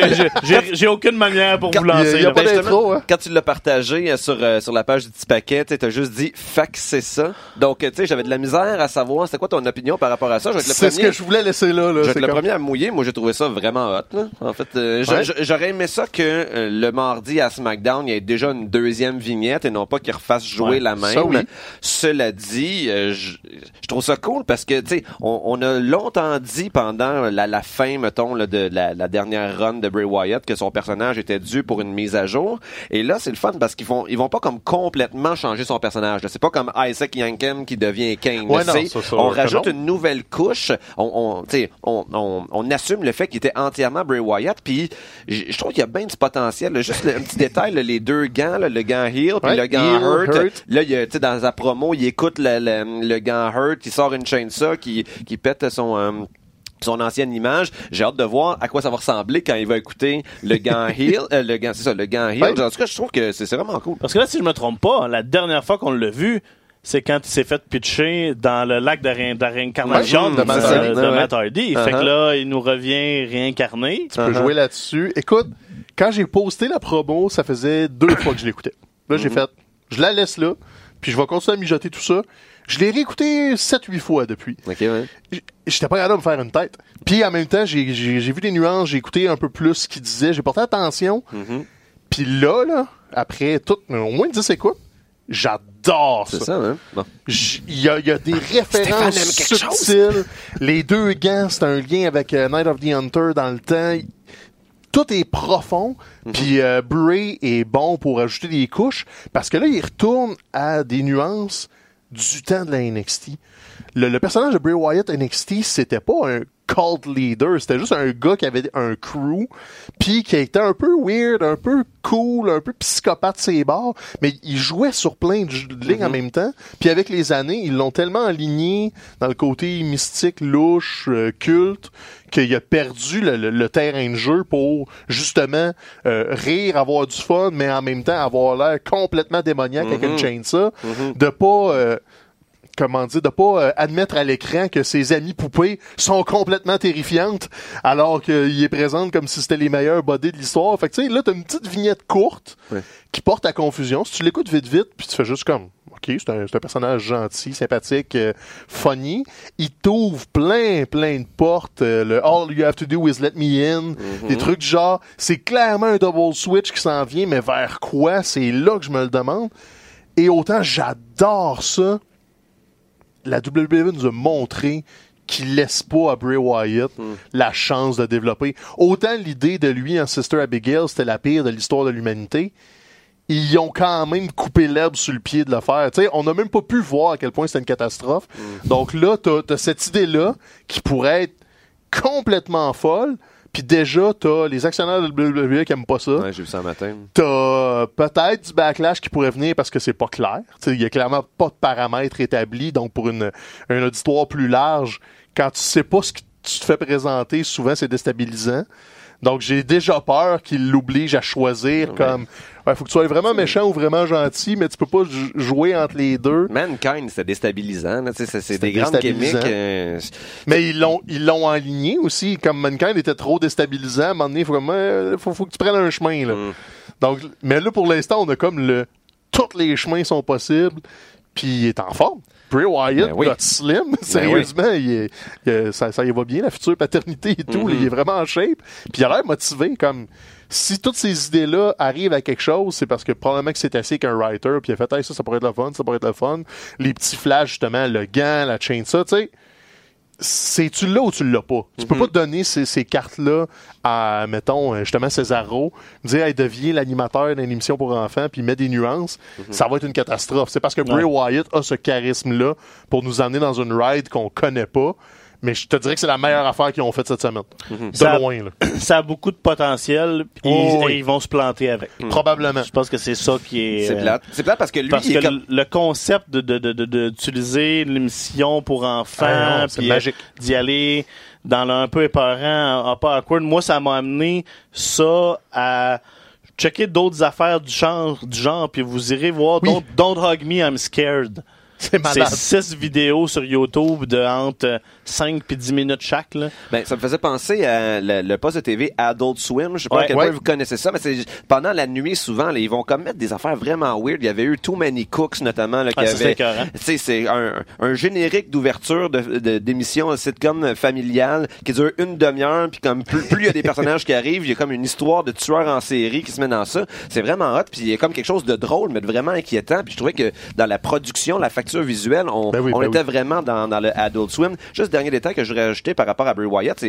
J'ai- aucune manière pour Quand- vous y a- lancer. il y a là. pas Ben, hein? Quand tu l'as partagé euh, sur, euh, sur la page du petit paquet, tu as juste dit fac c'est ça. Donc, euh, tu sais, j'avais de la misère à savoir c'était quoi ton opinion par rapport à ça. Je vais être le C'est ce que je voulais laisser là. là. Je vais C'est être le comme- premier à mouiller. Moi, j'ai trouvé ça vraiment hot. Là. En fait, euh, Ouais. j'aurais aimé ça que euh, le mardi à SmackDown, il y ait déjà une deuxième vignette et non pas qu'ils refassent jouer Ouais. la même. Ça, oui. Cela dit, euh, je, je trouve ça cool parce que, tu sais, on, on a longtemps dit pendant la, la fin, mettons, là, de la, la dernière run de Bray Wyatt que son personnage était dû pour une mise à jour. Et là, c'est le fun parce qu'ils font, ils vont pas comme complètement changer son personnage. C'est pas comme Isaac Yankem qui devient. Ouais, non, ça, ça, on rajoute non. une nouvelle couche. On, on, on, on, on assume le fait qu'il était entièrement Bray Wyatt. Puis je trouve qu'il y a bien du potentiel. là. Juste un petit détail, là, les deux gants, là, le gant heel puis Ouais, le gant hurt. hurt. Là, il y dans sa promo, il écoute le, le, le gant hurt, il sort une chainsaw qui, qui pète son... euh, son ancienne image. J'ai hâte de voir à quoi ça va ressembler quand il va écouter le gant heel, euh, le gant, c'est ça, le gant heel. Ouais. En tout cas, je trouve que c'est vraiment cool. Parce que là, si je me trompe pas, la dernière fois qu'on l'a vu, c'est quand il s'est fait pitcher dans le lac de, ré- de la réincarnation Ouais, de, de Matt euh, Hardy. Ouais. Fait Uh-huh. que là, il nous revient réincarné. Tu peux jouer là-dessus. Écoute, quand j'ai posté la promo, ça faisait deux fois que je l'écoutais. Là, j'ai fait, je la laisse là, puis je vais continuer à mijoter tout ça. Je l'ai réécouté 7-8 fois depuis. Ok, ouais. J'étais pas capable de me faire une tête. Puis en même temps, j'ai j'ai- j'ai vu des nuances, j'ai écouté un peu plus ce qu'il disait, j'ai porté attention. Mhm. Puis là, là, après tout, au moins 10 écoutes, j'adore C'est ça. ça, hein? Il y a, il y a des références subtiles. Les deux gants, c'est un lien avec euh, Night of the Hunter dans le temps. Tout est profond. Mhm. Puis euh, Bray est bon pour ajouter des couches parce que là, il retourne à des nuances du temps de la NXT. Le, personnage de Bray Wyatt NXT, c'était pas un cult leader, c'était juste un gars qui avait un crew, puis qui était un peu weird, un peu cool, un peu psychopathe ses bords, mais il jouait sur plein de, lignes en même temps. Puis avec les années, ils l'ont tellement aligné dans le côté mystique, louche, euh, culte, qu'il a perdu le, le- le terrain de jeu pour justement euh, rire, avoir du fun, mais en même temps avoir l'air complètement démoniaque avec une chainsaw, de pas euh, comment dire, de pas euh, admettre à l'écran que ses amies poupées sont complètement terrifiantes, alors qu'il est présente comme si c'était les meilleurs bodies de l'histoire. Fait que tu sais, là, t'as une petite vignette courte qui porte à confusion. Si tu l'écoutes vite vite, puis tu fais juste comme, ok. C'est un, c'est un personnage gentil, sympathique, euh, funny. Il t'ouvre plein, plein de portes. euh, le All you have to do is let me in. Des trucs du genre, c'est clairement un double switch qui s'en vient, mais vers quoi? C'est là que je me le demande. Et autant j'adore ça, la WWE nous a montré qu'il laisse pas à Bray Wyatt la chance de développer. Autant l'idée de lui en Sister Abigail, c'était la pire de l'histoire de l'humanité. Ils ont quand même coupé l'herbe sur le pied de le faire. Tu on n'a même pas pu voir à quel point c'était une catastrophe. Donc là, t'as as cette idée-là qui pourrait être complètement folle. Puis déjà, t'as les actionnaires de WWE qui aiment pas ça. Ouais, j'ai vu ça matin. T'as peut-être du backlash qui pourrait venir parce que c'est pas clair. Il y a clairement pas de paramètres établis. Donc, pour une, un auditoire plus large, quand tu sais pas ce que tu te fais présenter, souvent c'est déstabilisant. Donc, j'ai déjà peur qu'il l'oblige à choisir comme, ouais, faut que tu sois vraiment méchant ou vraiment gentil, mais tu peux pas jou- jouer entre les deux. Mankind, c'est déstabilisant. C'est C'était des grandes chimiques. euh, Mais ils l'ont, ils l'ont aligné aussi. Comme Mankind était trop déstabilisant, à un moment donné, il faut, euh, faut, faut que tu prennes un chemin, là. Mm. Donc, mais là, pour l'instant, on a comme le, tous les chemins sont possibles, puis il est en forme. Bray Wyatt, Ben oui. slim, sérieusement, il est- il est- ça, ça y va bien, la future paternité et tout, Mm-hmm. il est vraiment en shape, puis il a l'air motivé, comme, si toutes ces idées-là arrivent à quelque chose, c'est parce que probablement que c'est assis avec un writer, puis il a fait, hey, ça, ça pourrait être le fun, ça pourrait être le fun. Les petits flashs, justement, le gant, la chainsaw, tu sais, c'est tu l'as ou tu l'as pas? Tu Mhm. peux pas donner ces, ces cartes-là à, mettons, euh, justement, Césaro, dire, hey, deviens l'animateur d'une émission pour enfants, puis met des nuances, Mhm. ça va être une catastrophe. C'est parce que Bray Wyatt a ce charisme-là pour nous emmener dans une ride qu'on connaît pas, mais je te dirais que c'est la meilleure affaire qu'ils ont faite cette semaine. Mhm. De Ça- loin, là. Ça a beaucoup de potentiel, puis Oh, ils, oui. ils vont se planter avec. Probablement. Je pense que c'est ça qui est. C'est euh, plate. C'est plate parce que lui, Parce il que est comme... le concept de de- de- de- de- d'utiliser l'émission pour enfants, Ah c'est puis euh, d'y aller dans le un peu épeurant, un peu awkward, moi ça m'a amené ça à checker d'autres affaires du genre, du genre, puis vous irez voir Oui. don't, Don't Hug Me, I'm Scared. C'est C'est malade. six vidéos sur YouTube de entre 5 puis 10 minutes chaque. Là. Ben, ça me faisait penser à le, le poste de TV Adult Swim. Je sais pas Ouais. à quel Ouais. point vous connaissez ça, mais c'est pendant la nuit souvent, là, ils vont comme mettre des affaires vraiment weird. Il y avait eu Too Many Cooks notamment, là, qui Ah, ça, c'est avait, écœurant. tu sais, c'est un, un générique d'ouverture de- d'émission de sitcom familiale qui dure une demi-heure, puis comme plus, plus il y a des personnages qui arrivent, il y a comme une histoire de tueur en série qui se met dans ça. C'est vraiment hot, puis il y a comme quelque chose de drôle, mais de vraiment inquiétant. Puis je trouvais que dans la production, la facture visuelle, on, Ben oui, on ben était oui. vraiment dans, dans le Adult Swim. Juste dernier détail que je voudrais ajouter par rapport à Bray Wyatt,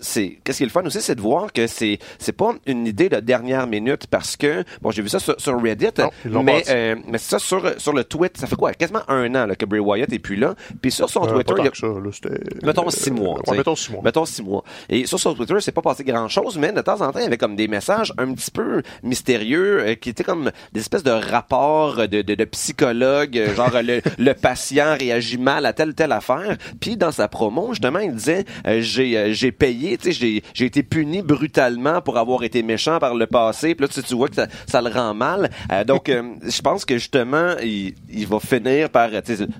c'est, qu'est-ce qui est le fun aussi, c'est de voir que c'est, c'est pas une idée de dernière minute parce que, bon, j'ai vu ça sur, sur Reddit, Non, mais, euh, mais c'est ça sur, sur le tweet, ça fait quoi, quasiment un an, là, que Bray Wyatt est plus là. Puis sur son Euh, Twitter, il y a- ça, là, c'était- Mettons six mois. Ouais, mettons six mois. Mettons six mois. Et sur son Twitter, c'est pas passé grand chose, mais de temps en temps, il y avait comme des messages un petit peu mystérieux, euh, qui étaient comme des espèces de rapports de, de, de psychologues, euh, genre le, le patient réagit mal à telle telle affaire. Puis dans sa promo, justement, il disait euh, j'ai euh, j'ai payé, tu sais, j'ai j'ai été puni brutalement pour avoir été méchant par le passé. Puis là, tu, vois que ça, ça le rend mal. Euh, donc, je pense que justement, il, il va finir par,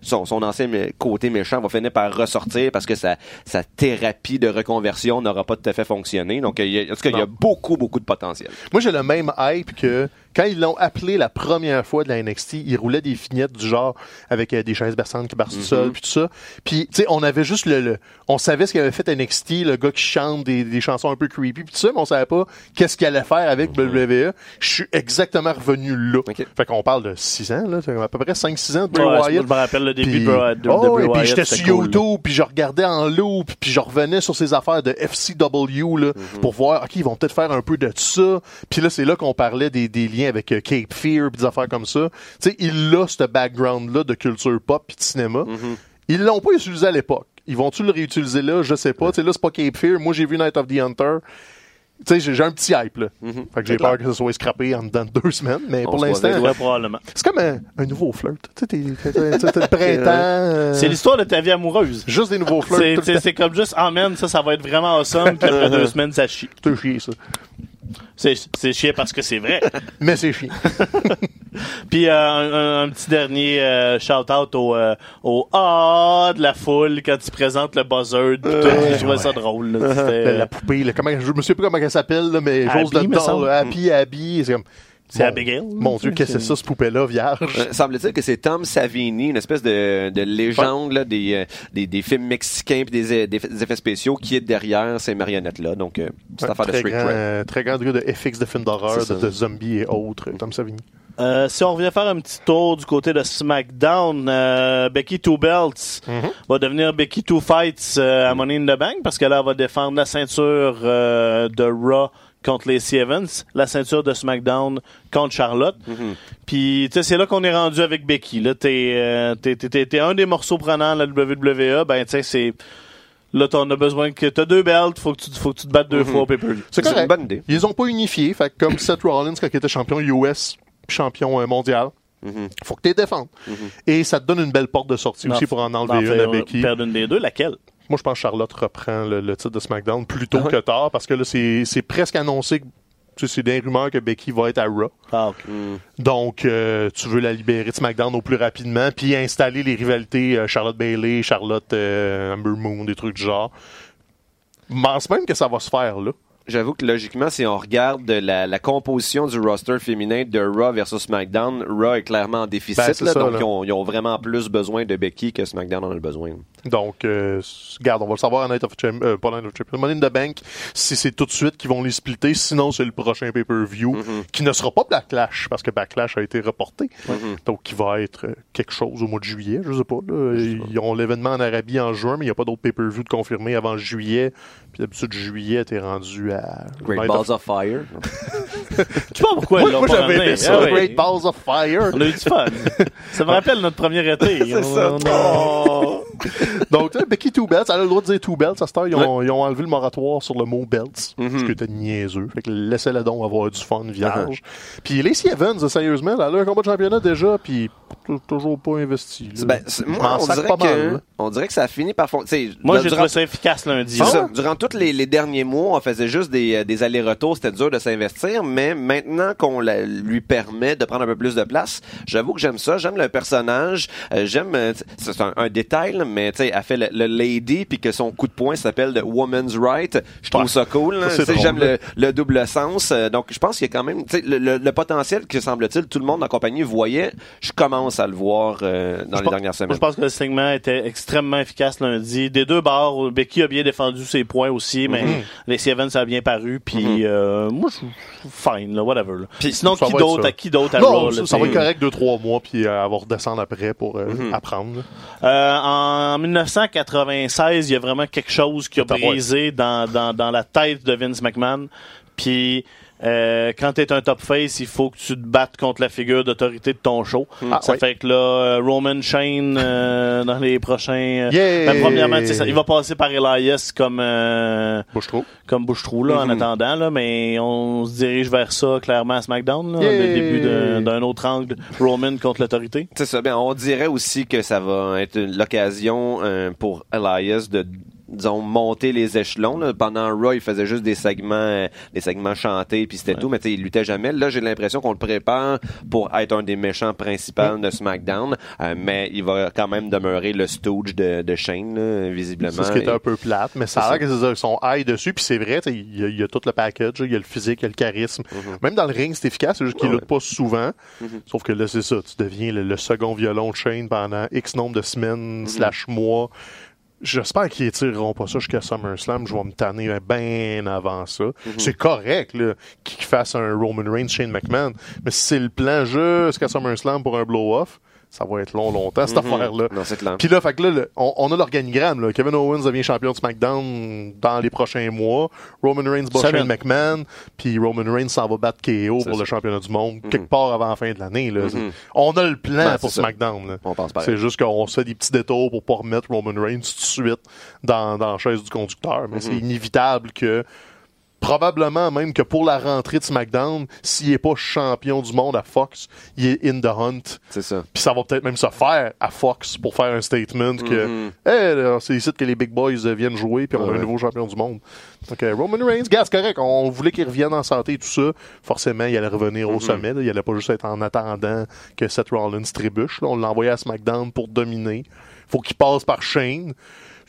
son, son ancien côté méchant va finir par ressortir parce que sa, sa thérapie de reconversion n'aura pas tout à fait fonctionné. Donc, il y a- en tout cas, il y a beaucoup, beaucoup de potentiel. Moi, j'ai le même hype que quand ils l'ont appelé la première fois de la NXT, ils roulaient des vignettes du genre avec euh, des chaises berçantes qui barrent tout seul, puis tout ça. Puis, tu sais, on avait juste le, le- On savait ce qu'il avait fait NXT, le gars qui chante des, des chansons un peu creepy, puis tout ça, mais on savait pas qu'est-ce qu'il allait faire avec WWE. Je suis exactement revenu là. Ok. Fait qu'on parle de 6 ans, là. À peu près 5-6 ans de Bray Ouais, Wyatt. je me rappelle le début Puis- de Bray- de- de Oh, Bray et puis Wyatt, j'étais sur cool. YouTube, puis je regardais en loop, puis je revenais sur ces affaires de FCW là, Mhm. pour voir, ok, ils vont peut-être faire un peu de ça. Puis là, c'est là qu'on parlait des, des liens avec euh, Cape Fear, puis des affaires comme ça. Tu sais, il a ce background-là de culture pop puis de cinéma. Mhm. Ils l'ont pas utilisé à l'époque. Ils vont-tu le réutiliser là? Je sais pas. Tu sais, là, c'est pas Cape Fear. Moi, j'ai vu Night of the Hunter. Tu sais, j'ai un petit hype, là. Fait que j'ai peur que ça soit scrappé en dedans de deux semaines, mais On pour l'instant, c'est comme un, un nouveau flirt. Tu sais, t'es- le printemps. C'est l'histoire de ta vie amoureuse. Juste des nouveaux flirts. C'est comme juste, ah man, ça, ça va être vraiment awesome, puis après deux semaines, ça chie. C'est chier, ça. C'est chiant parce que c'est vrai. Mais c'est chiant. Puis euh, un, un- un petit dernier euh, shout-out au, euh, au ah de la foule quand tu présentes le buzzer. Je trouvais ça drôle. là. La, la poupée, là, comment, je me souviens plus comment elle s'appelle, mais j'ose de me temps, semble. là, Happy, Abby, c'est comme, C'est Abigail. Mon Dieu, qu'est-ce que c'est ça, ce poupée-là, vierge? Euh, Semble-t-il que c'est Tom Savini, une espèce de, de légende là, des, euh, des, des films mexicains et des, effets spéciaux qui est derrière ces marionnettes-là. Donc, euh, c'est Un affaire de très, street grand, cred. euh, très grand degré de FX de films d'horreur, de, zombies et autres, Tom Savini. Euh, si on revient faire un petit tour du côté de SmackDown, euh, Becky Two Belts va devenir Becky Two Fights euh, à Money in the Bank parce que là, elle va défendre la ceinture euh, de Raw contre Lacey Evans, la ceinture de SmackDown contre Charlotte. Puis, tu sais, c'est là qu'on est rendu avec Becky. Là, t'es, euh, t'es, t'es- t'es- t'es un des morceaux prenants de la WWE. Ben, tu sais, c'est... Là, t'en as besoin que... T'as deux belts, faut que tu, faut que tu te battes deux fois au pay-per-view. C'est C'est une bonne idée. Ils ont pas unifié, fait que comme Seth Rollins quand il était champion US, champion euh, mondial, faut que tu les défendes. Et ça te donne une belle porte de sortie aussi pour en enlever une à Becky. perdre une des deux, laquelle? Moi, je pense que Charlotte reprend le, le titre de SmackDown plus tôt Ah que tard parce que là, c'est c'est presque annoncé que c'est des rumeurs que Becky va être à Raw. Ah, ok. Donc, euh, tu veux la libérer de SmackDown au plus rapidement, puis installer les rivalités euh, Charlotte Bailey, Charlotte euh, Amber Moon, des trucs du genre. Je pense même que ça va se faire là. J'avoue que logiquement, si on regarde la, la composition du roster féminin de Raw versus SmackDown, Raw est clairement en déficit. Ben, là, ça, donc, là. Ils, ont, ils ont vraiment plus besoin de Becky que SmackDown en a besoin. Donc, euh, regarde, on va le savoir à Night of Champions, euh, pas Night of Champions, Money in the Bank, si c'est tout de suite qu'ils vont les splitter, sinon c'est le prochain pay-per-view, qui ne sera pas Backlash, parce que Backlash a été reporté. Donc, qui va être euh, quelque chose au mois de juillet, je sais pas. là. Ils ont l'événement en Arabie en juin, mais il n'y a pas d'autre pay-per-view de confirmé avant juillet. Puis d'habitude, juillet, t'es rendu à... Great Night of- Balls of Fire. Je sais pas pourquoi Moi, ils l'ont moi, pas j'avais aimé ça, Ah oui. Great Balls of Fire. On a eu du fun. ça me rappelle notre premier été. On- ça. a- Donc, tu sais, Becky Two Belts, elle a le droit de dire Two Belts. À cette heure, ils ont, ils ont enlevé le moratoire sur le mot Belts, ce qui était niaiseux. Fait que laissez-la donc avoir du fun, vierge. Puis Lacey Evans, sérieusement, elle a un combat de championnat déjà, puis toujours pas investi. Ben, moi, on dirait, pas que, on dirait que ça a fini par fond. tu sais, Moi, j'ai durant- trouvé ça efficace lundi. C'est Ah ça. Durant tous les, les derniers mois, on faisait juste des, euh, des allers-retours. C'était dur de s'investir, mais maintenant qu'on lui permet de prendre un peu plus de place, j'avoue que j'aime ça. J'aime le personnage. Euh, j'aime. euh, C'est un, un détail, mais tu sais, elle fait le, le lady puis que son coup de poing s'appelle The Woman's Right. Je trouve Ouais. ça cool. J'aime le, le double sens. Donc, je pense qu'il y a quand même tu sais, le, le- le potentiel que semble-t-il tout le monde en compagnie voyait. Je commence à le voir euh, dans Je les pense- dernières semaines. je pense que le segment était extrêmement efficace lundi. Des deux bords, Becky a bien défendu ses points aussi, mais Mhm. les Evans ça a bien paru. Puis euh, moi, je suis fine, là, whatever. là. Sinon, qui d'autre à qui d'autre à Non, Raw, ça, là, ça va être correct deux, trois mois, puis euh, va redescendre après pour euh, Mhm. apprendre. Euh, en 1996, il y a vraiment quelque chose qui a brisé dans, dans, dans la tête de Vince McMahon. Puis euh, quand tu es un top face, il faut que tu te battes contre la figure d'autorité de ton show. Ah, ça oui. fait que là, euh, Roman Shane euh, dans les prochains. euh, Yeah! ben, premièrement, ça- il va passer par Elias comme euh, trouve. comme Bouche-Trou là, en Mhm. attendant là, mais on se dirige vers ça clairement à SmackDown, là, Yeah! le début d'un- d'un autre angle, Roman contre l'autorité. C'est ça. Bien, on dirait aussi que ça va être l'occasion euh, pour Elias de disons monter les échelons là. pendant Raw il faisait juste des segments euh, des segments chantés puis c'était tout mais tu sais il luttait jamais là j'ai l'impression qu'on le prépare pour être un des méchants principaux de SmackDown euh, mais il va quand même demeurer le stooge de, de Shane là, visiblement C'est ce qui était Et- un peu plate, mais ça a l'air que c'est ça, ils sont high dessus, puis c'est vrai, il y, a- il y a tout le package, il y a le physique, il y a le charisme. Même dans le ring, c'est efficace, c'est juste qu'ils Ouais, luttent pas souvent. Sauf que là, c'est ça, tu deviens le, le second violon de Shane pendant X nombre de semaines slash mois. J'espère qu'ils étireront pas ça jusqu'à SummerSlam. Je vais me tanner bien avant ça. C'est correct là, qu'ils fassent un Roman Reigns, Shane McMahon. Mais si c'est le plan jusqu'à SummerSlam pour un blow-off, ça va être long, longtemps, cette affaire-là. non c'est clair Puis là, fait que là, le- on, on a l'organigramme. Là. Kevin Owens devient champion de SmackDown dans les prochains mois. Roman Reigns bat. Shane McMahon. Puis Roman Reigns s'en va battre KO pour ça. le championnat du monde quelque part avant la fin de l'année. Mhm. On a le plan Ben, pour. SmackDown. là. on pense pareil C'est juste qu'on se fait des petits détours pour pas remettre Roman Reigns tout de suite dans, dans la chaise du conducteur. Mais Mhm. c'est inévitable que probablement même que pour la rentrée de SmackDown, s'il est pas champion du monde à Fox, il est in the hunt. c'est ça Puis ça va peut-être même se faire à Fox pour faire un statement que Mhm. hey, là, c'est ici que les big boys viennent jouer puis on a un nouveau champion du monde. Donc euh, Roman Reigns, gars, c'est correct, on voulait qu'il revienne en santé et tout ça. Forcément, il allait revenir au sommet. là. Il allait pas juste être en attendant que Seth Rollins trébuche. là. On l'a envoyé à SmackDown pour dominer. faut qu'il passe par Shane.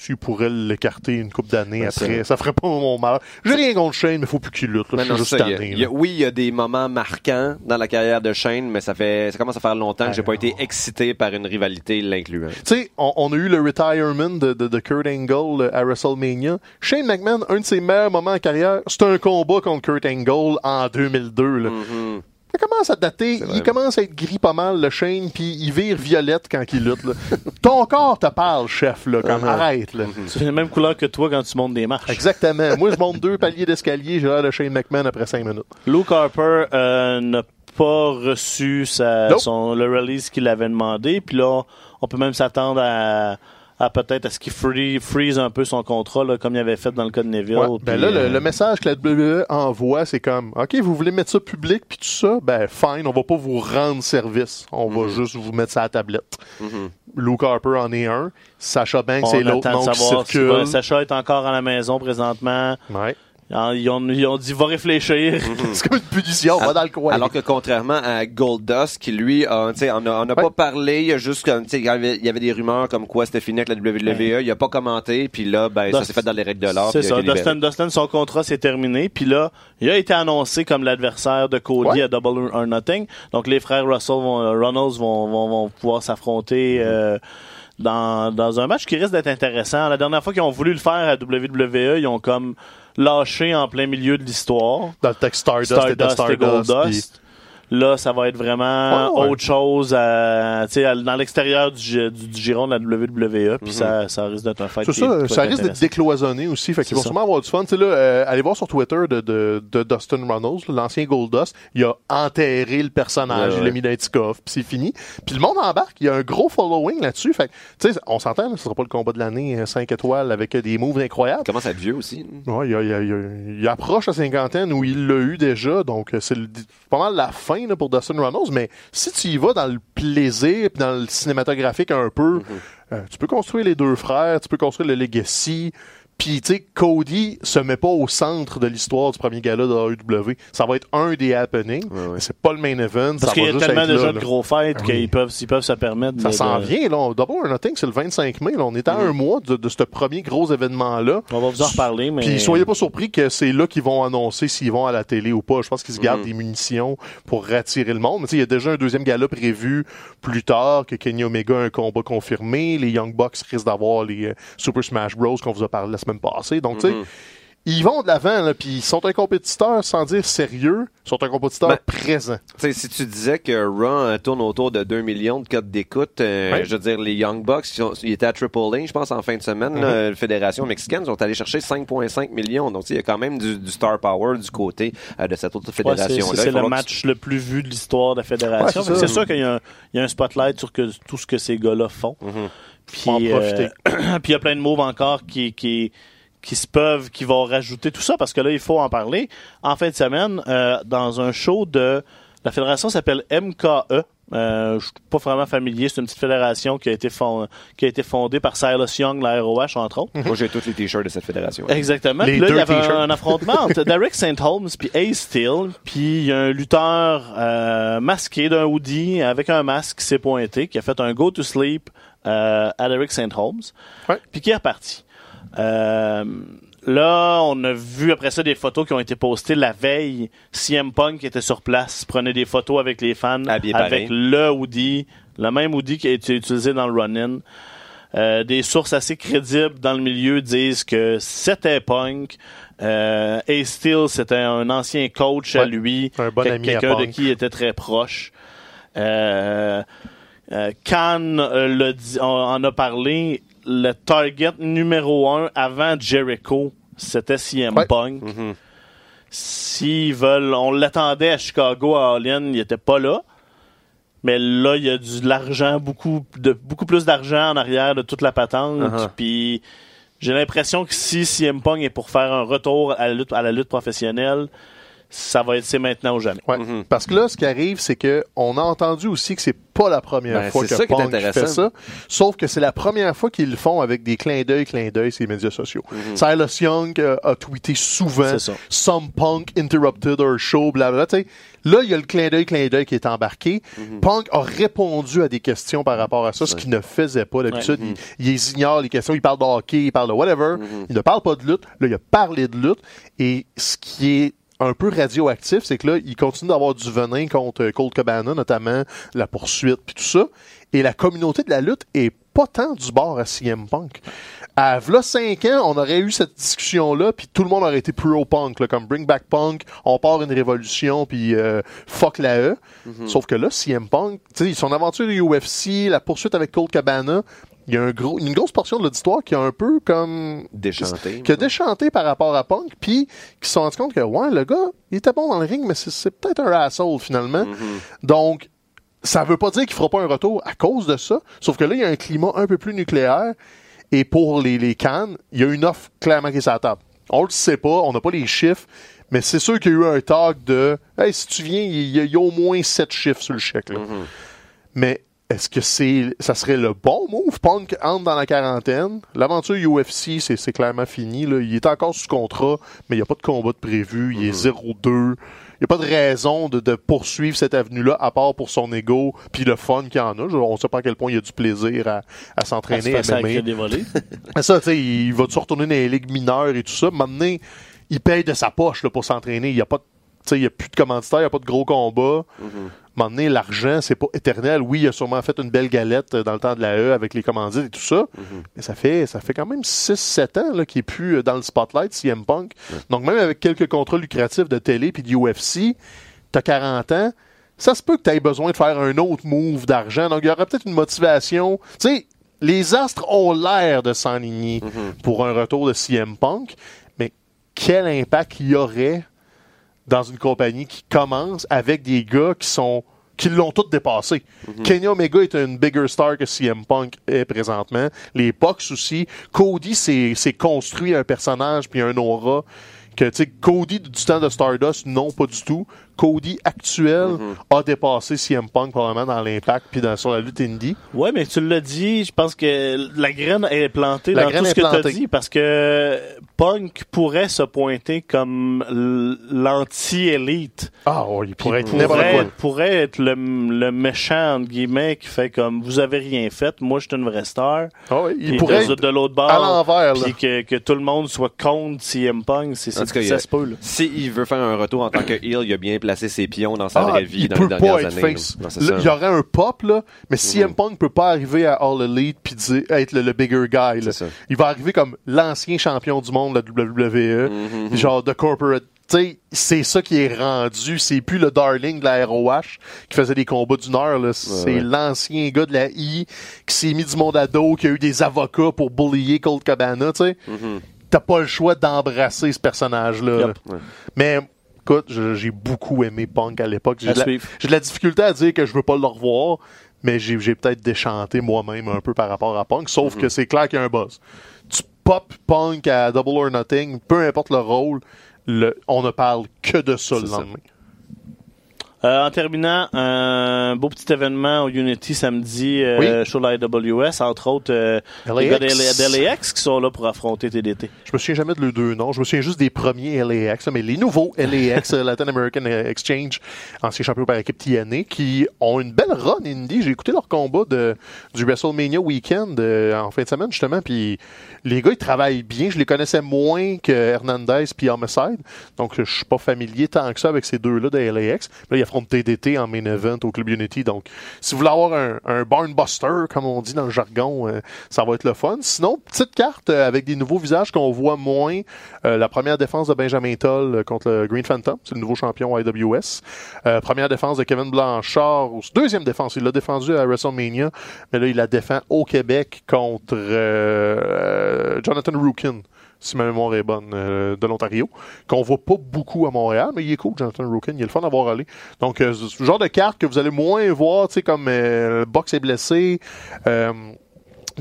S'il pourrait l'écarter une couple d'années Ben, après, c'est- ça ferait pas mon mal. J'ai rien contre Shane, mais faut plus qu'il lutte. là. Non, suis juste ça, a- a- oui, il y a des moments marquants dans la carrière de Shane, mais ça fait ça commence à faire longtemps que j'ai pas Ah, été excité par une rivalité l'incluant. Tu sais, on, on a eu le retirement de, de, de Kurt Angle à WrestleMania. Shane McMahon, un de ses meilleurs moments en carrière, c'était un combat contre Kurt Angle en 2002. Là. Mm-hmm. Ça commence à dater, il commence à être gris pas mal, le Shane, puis il vire violette quand il lutte. Là. Ton corps te parle, chef, là, comme arrête. Là. C'est la même couleur que toi quand tu montes des marches. Exactement. Moi, je monte deux paliers d'escalier, j'ai l'air de Shane McMahon après cinq minutes. Luke Harper euh, n'a pas reçu sa, Nope. son, le release qu'il avait demandé. Puis là, on peut même s'attendre à, à peut-être à ce qu'il free- freeze un peu son contrat, là, comme il avait fait dans le cas de Neville. Ouais. Ben là, le, euh, le message que la WWE envoie, c'est comme, OK, vous voulez mettre ça public puis tout ça, ben fine, on va pas vous rendre service. On va juste vous mettre ça à la tablette. Luke Harper en est un. Sacha Banks, c'est l'autre nom qui si Sacha est encore à la maison présentement. Ouais. Ah, Ils ont, ils ont dit va réfléchir. c'est comme une punition, on va dans le coin. Alors que contrairement à Goldust, qui lui, a, on a, on a Ouais. pas parlé, il y a juste il y avait- il y avait des rumeurs comme quoi c'était fini avec la WWE, il a pas commenté, puis là, ben, ça s'est fait dans les règles de l'art. C'est ça. Dustin, Dustin, son contrat s'est terminé. Puis là, il a été annoncé comme l'adversaire de Cody Ouais. à Double or Nothing. Donc les frères Russell vont, euh, Runnels vont, vont, vont pouvoir s'affronter euh, dans, dans un match qui risque d'être intéressant. La dernière fois qu'ils ont voulu le faire à WWE, ils ont comme lâché en plein milieu de l'histoire. Dans le texte Stardust, Stardust et Stardust. Là, ça va être vraiment ouais. autre chose à, à- dans l'extérieur du, du, du giron de la WWE. Puis ça, ça risque d'être un fight. C'est ça, risque d'être décloisonné aussi. Fait qu'ils vont sûrement avoir du fun. Tu sais, là, euh, allez voir sur Twitter de, de, de Dustin Runnels, là, l'ancien Goldust. Il a enterré le personnage, Ouais, il ouais. l'a mis dans un petit coffre, puis c'est fini. Puis le monde embarque, il y a un gros following là-dessus. Fait que, tu sais, on s'entend, là, ce sera pas le combat de l'année 5 étoiles avec euh, des moves incroyables. Il commence à être vieux aussi. Ouais, il, il y a- il y a- il approche la cinquantaine où il l'a eu déjà, donc euh, c'est le- pas mal la fin là, pour Dustin Runnels, mais si tu y vas dans le plaisir puis dans le cinématographique un peu, Mm-hmm. euh, tu peux construire les deux frères, tu peux construire le legacy, puis tu sais, Cody se met pas au centre de l'histoire du premier gala de AEW. Ça va être un des happenings, Ouais, ouais. mais c'est pas le main event, Parce ça qu'il va y a tellement déjà là, de gros fêtes Ah qu'ils peuvent, ils peuvent se permettre Ça de- s'en de- vient, là. Or Nothing, c'est le 25 mai. Là. On est à Mm-hmm. un mois de, de ce premier gros événement-là. On va vous en reparler, mais. Puis soyez pas surpris que c'est là qu'ils vont annoncer s'ils vont à la télé ou pas. Je pense qu'ils se Mm-hmm. gardent des munitions pour rattirer le monde. Mais tu sais, il y a déjà un deuxième gala prévu plus tard, que Kenny Omega a un combat confirmé. Les Young Bucks risquent d'avoir les euh, Super Smash Bros qu'on vous a parlé la semaine passée. Donc, tu Mm-hmm. sais, ils vont de l'avant, là, puis ils sont un compétiteur, sans dire sérieux, ils sont un compétiteur Ben, présent. Tu sais, si tu disais que Raw euh, tourne autour de 2 millions de codes d'écoute, euh, je veux dire, les Young Bucks, ils, sont- ils étaient à Triple A, je pense, en fin de semaine, Mm-hmm. là, la Fédération mexicaine, ils sont allés chercher 5,5 millions. Donc, tu sais, il y a quand même du, du star power du côté euh, de cette autre Ouais, c'est fédération-là. c'est le match le plus vu de l'histoire de la fédération. Ouais, c'est sûr qu'il y, a un- il y a un spotlight sur que, tout ce que ces gars-là font. Faut en profiter. euh, puis il y a plein de moves encore qui, qui, qui se peuvent, qui vont rajouter tout ça parce que là, il faut en parler. En fin de semaine, euh, dans un show de la fédération s'appelle MKE. Euh, je suis pas vraiment familier. C'est une petite fédération qui a été, fond- qui a été fondée par Silas Young, la ROH, entre autres. Moi, j'ai tous les t-shirts de cette fédération. Exactement. Les Puis là, deux il y avait t-shirts. un, un affrontement entre Derek St. Holmes puis Ace Steel. Puis il y a un lutteur euh, masqué d'un hoodie avec un masque qui s'est pointé, qui a fait un go to sleep euh, Derek St. Holmes. Ouais. Puis qui est reparti. Euh, là, on a vu après ça des photos qui ont été postées la veille. CM Punk qui était sur place, prenait des photos avec les fans Habillé avec pareil. le hoodie, le même hoodie qui a été utilisé dans le run-in. Euh, des sources assez crédibles dans le milieu disent que c'était Punk. Euh, Ace Steel, c'était un ancien coach à lui, un bon quel- ami à quelqu'un de Punk. qui il était très proche. Euh, euh, Khan euh, dit- on en a parlé. Le target numéro un avant Jericho, c'était CM Ouais. Punk. S'ils veulent, on l'attendait à Chicago à All In, il était pas là. Mais là, il y a du de l'argent, beaucoup de beaucoup plus d'argent en arrière de toute la patente. Uh-huh. Puis j'ai l'impression que si CM Punk est pour faire un retour à la lutte, à la lutte professionnelle, ça va être c'est maintenant ou jamais. Ouais. Parce que là, ce qui arrive, c'est que on a entendu aussi que c'est pas la première Ben, fois que ça qui est Punk fait intéressant. ça. Sauf que c'est la première fois qu'ils le font avec des clins d'œil, clins d'œil sur les médias sociaux. Mhm. Silas Young euh, a tweeté souvent C'est ça. Some Punk interrupted our show, blablabla. Tu sais, là, il y a le clin d'œil, clin d'œil qui est embarqué. Mhm. Punk a répondu à des questions par rapport à ça, ce qu'il ne faisait pas d'habitude. Mhm. Il, il ignore les questions, il parle de hockey, il parle de whatever. Il ne parle pas de lutte. Là, il a parlé de lutte. Et ce qui est un peu radioactif, c'est que là, il continue d'avoir du venin contre Colt Cabana, notamment la poursuite puis tout ça. Et la communauté de la lutte est pas tant du bord à CM Punk. À v'là 5 ans, on aurait eu cette discussion-là, puis tout le monde aurait été pro-punk, là, comme Bring Back Punk, on part une révolution, puis euh, fuck la E. Sauf que là, CM Punk, tu sais, son aventure de UFC, la poursuite avec Colt Cabana, il y a un gros, une grosse portion de l'auditoire qui est un peu comme Déchanté. qui a déchanté par rapport à Punk, puis qui se sont rendus compte que, ouais, le gars, il était bon dans le ring, mais c'est- peut-être un asshole, finalement. Donc, ça veut pas dire qu'il fera pas un retour à cause de ça, sauf que là, il y a un climat un peu plus nucléaire, et pour les, les cannes, il y a une offre clairement qui est sur la table. On le sait pas, on n'a pas les chiffres, mais c'est sûr qu'il y a eu un talk de, hey, si tu viens, il y, a- il y a au moins sept chiffres sur le chèque, là. Mais est-ce que c'est ça serait le bon move? Punk entre dans la quarantaine? L'aventure UFC, c'est clairement fini. Là. Il est encore sous contrat, mais il n'y a pas de combat de prévu. Il est 0-2. Il n'y a pas de raison de, de poursuivre cette avenue-là, à part pour son ego puis le fun qu'il y en a. Je- on ne sait pas à quel point il y a du plaisir à, à À se s'entraîner à. Ça, tu sais, il va se retourner dans les ligues mineures et tout ça. Maintenant, il paye de sa poche là, pour s'entraîner. Il n'y a pas de, il y a plus de commanditaires, il n'y a pas de gros combats. Maintenant, l'argent, c'est pas éternel. Oui, il a sûrement fait une belle galette euh, dans le temps de la E avec les commandites et tout ça. Mais ça fait, ça fait quand même 6-7 ans qu'il est plus euh, dans le spotlight, CM Punk. Donc, même avec quelques contrats lucratifs de télé puis de UFC, t'as 40 ans, ça se peut que tu aies besoin de faire un autre move d'argent. Donc, il y aura peut-être une motivation. Tu sais, les astres ont l'air de s'enligner pour un retour de CM Punk, mais quel impact il y aurait dans une compagnie qui commence avec des gars qui sont qui l'ont tous dépassé. Kenny Omega est une bigger star que CM Punk est présentement. Les Bucks aussi. Cody s'est s'est construit un personnage puis un aura que tu sais Cody du temps de Stardust non pas du tout. Cody actuel a dépassé CM Punk probablement dans l'impact puis dans sur la lutte indie. Ouais, mais tu l'as dit, je pense que la graine est plantée La dans graine tout ce que tu as dit parce que Punk pourrait se pointer comme l'anti-élite. Ah, oh, il pourrait pourrait, pourrait être le, le méchant, entre guillemets, qui fait comme vous avez rien fait, moi je suis une vraie star. Ah oui, il pourrait de, être de l'autre bord. à l'envers, là. Puis que, que tout le monde soit contre CM Punk, c'est En c'est- tout cas, il y ça se peut. Là. S'il veut faire un retour en tant que heel, il a bien placé ses pions dans sa Ah, vraie vie il dans peut les dernières pas être années. il y aurait un pop, là, mais CM Punk peut pas arriver à All Elite puis être le, le bigger guy. là. Il va arriver comme l'ancien champion du monde de la WWE, Mm-hmm. genre de corporate. C'est ça qui est rendu. C'est plus le darling de la ROH qui faisait des combats d'une heure. C'est ouais. l'ancien gars de la I qui s'est mis du monde à dos, qui a eu des avocats pour bullier Colt Cabana. Tu sais, Mm-hmm. t'as pas le choix d'embrasser ce personnage-là. Yep. là. Ouais. Mais écoute, j'ai beaucoup aimé Punk à l'époque. J'ai de la- de difficulté à dire que je veux pas le revoir, mais j'ai peut-être déchanté moi-même un peu par rapport à Punk, sauf que c'est clair qu'il y a un buzz. Tu pop Punk à Double or Nothing, peu importe le rôle, le- on ne parle que de ça le lendemain. Euh, en terminant, un beau petit événement au Unity samedi euh, sur la AWS, entre autres euh, les gars d'LAX qui sont là pour affronter TDT. Je me souviens jamais de leurs deux noms. Je me souviens juste des premiers LAX, mais les nouveaux LAX, euh, Latin American Exchange, anciens champions par équipe TNA, qui ont une belle run indie. J'ai écouté leur combat de, du WrestleMania Weekend en fin de semaine, justement, puis les gars, ils travaillent bien. Je les connaissais moins que Hernandez puis Homicide, donc je suis pas familier tant que ça avec ces deux-là de LAX. Là, affrontent TDT en main event au Club Unity, donc si vous voulez avoir un, un barn buster, comme on dit dans le jargon, euh, ça va être le fun. Sinon, petite carte euh, avec des nouveaux visages qu'on voit moins. Euh, la première défense de Benjamin Toll euh, contre le Green Phantom, c'est le nouveau champion IWS. Euh, première défense de Kevin Blanchard, ou deuxième défense, il l'a défendu à WrestleMania, mais là il la défend au Québec contre Jonathan Rookin. Si ma mémoire est bonne, euh, de l'Ontario, qu'on voit pas beaucoup à Montréal, mais il est cool, Jonathan Rookin, il est le fun d'avoir allé. Donc, euh, le genre de carte que vous allez moins voir, tu sais, comme euh, Box est blessé,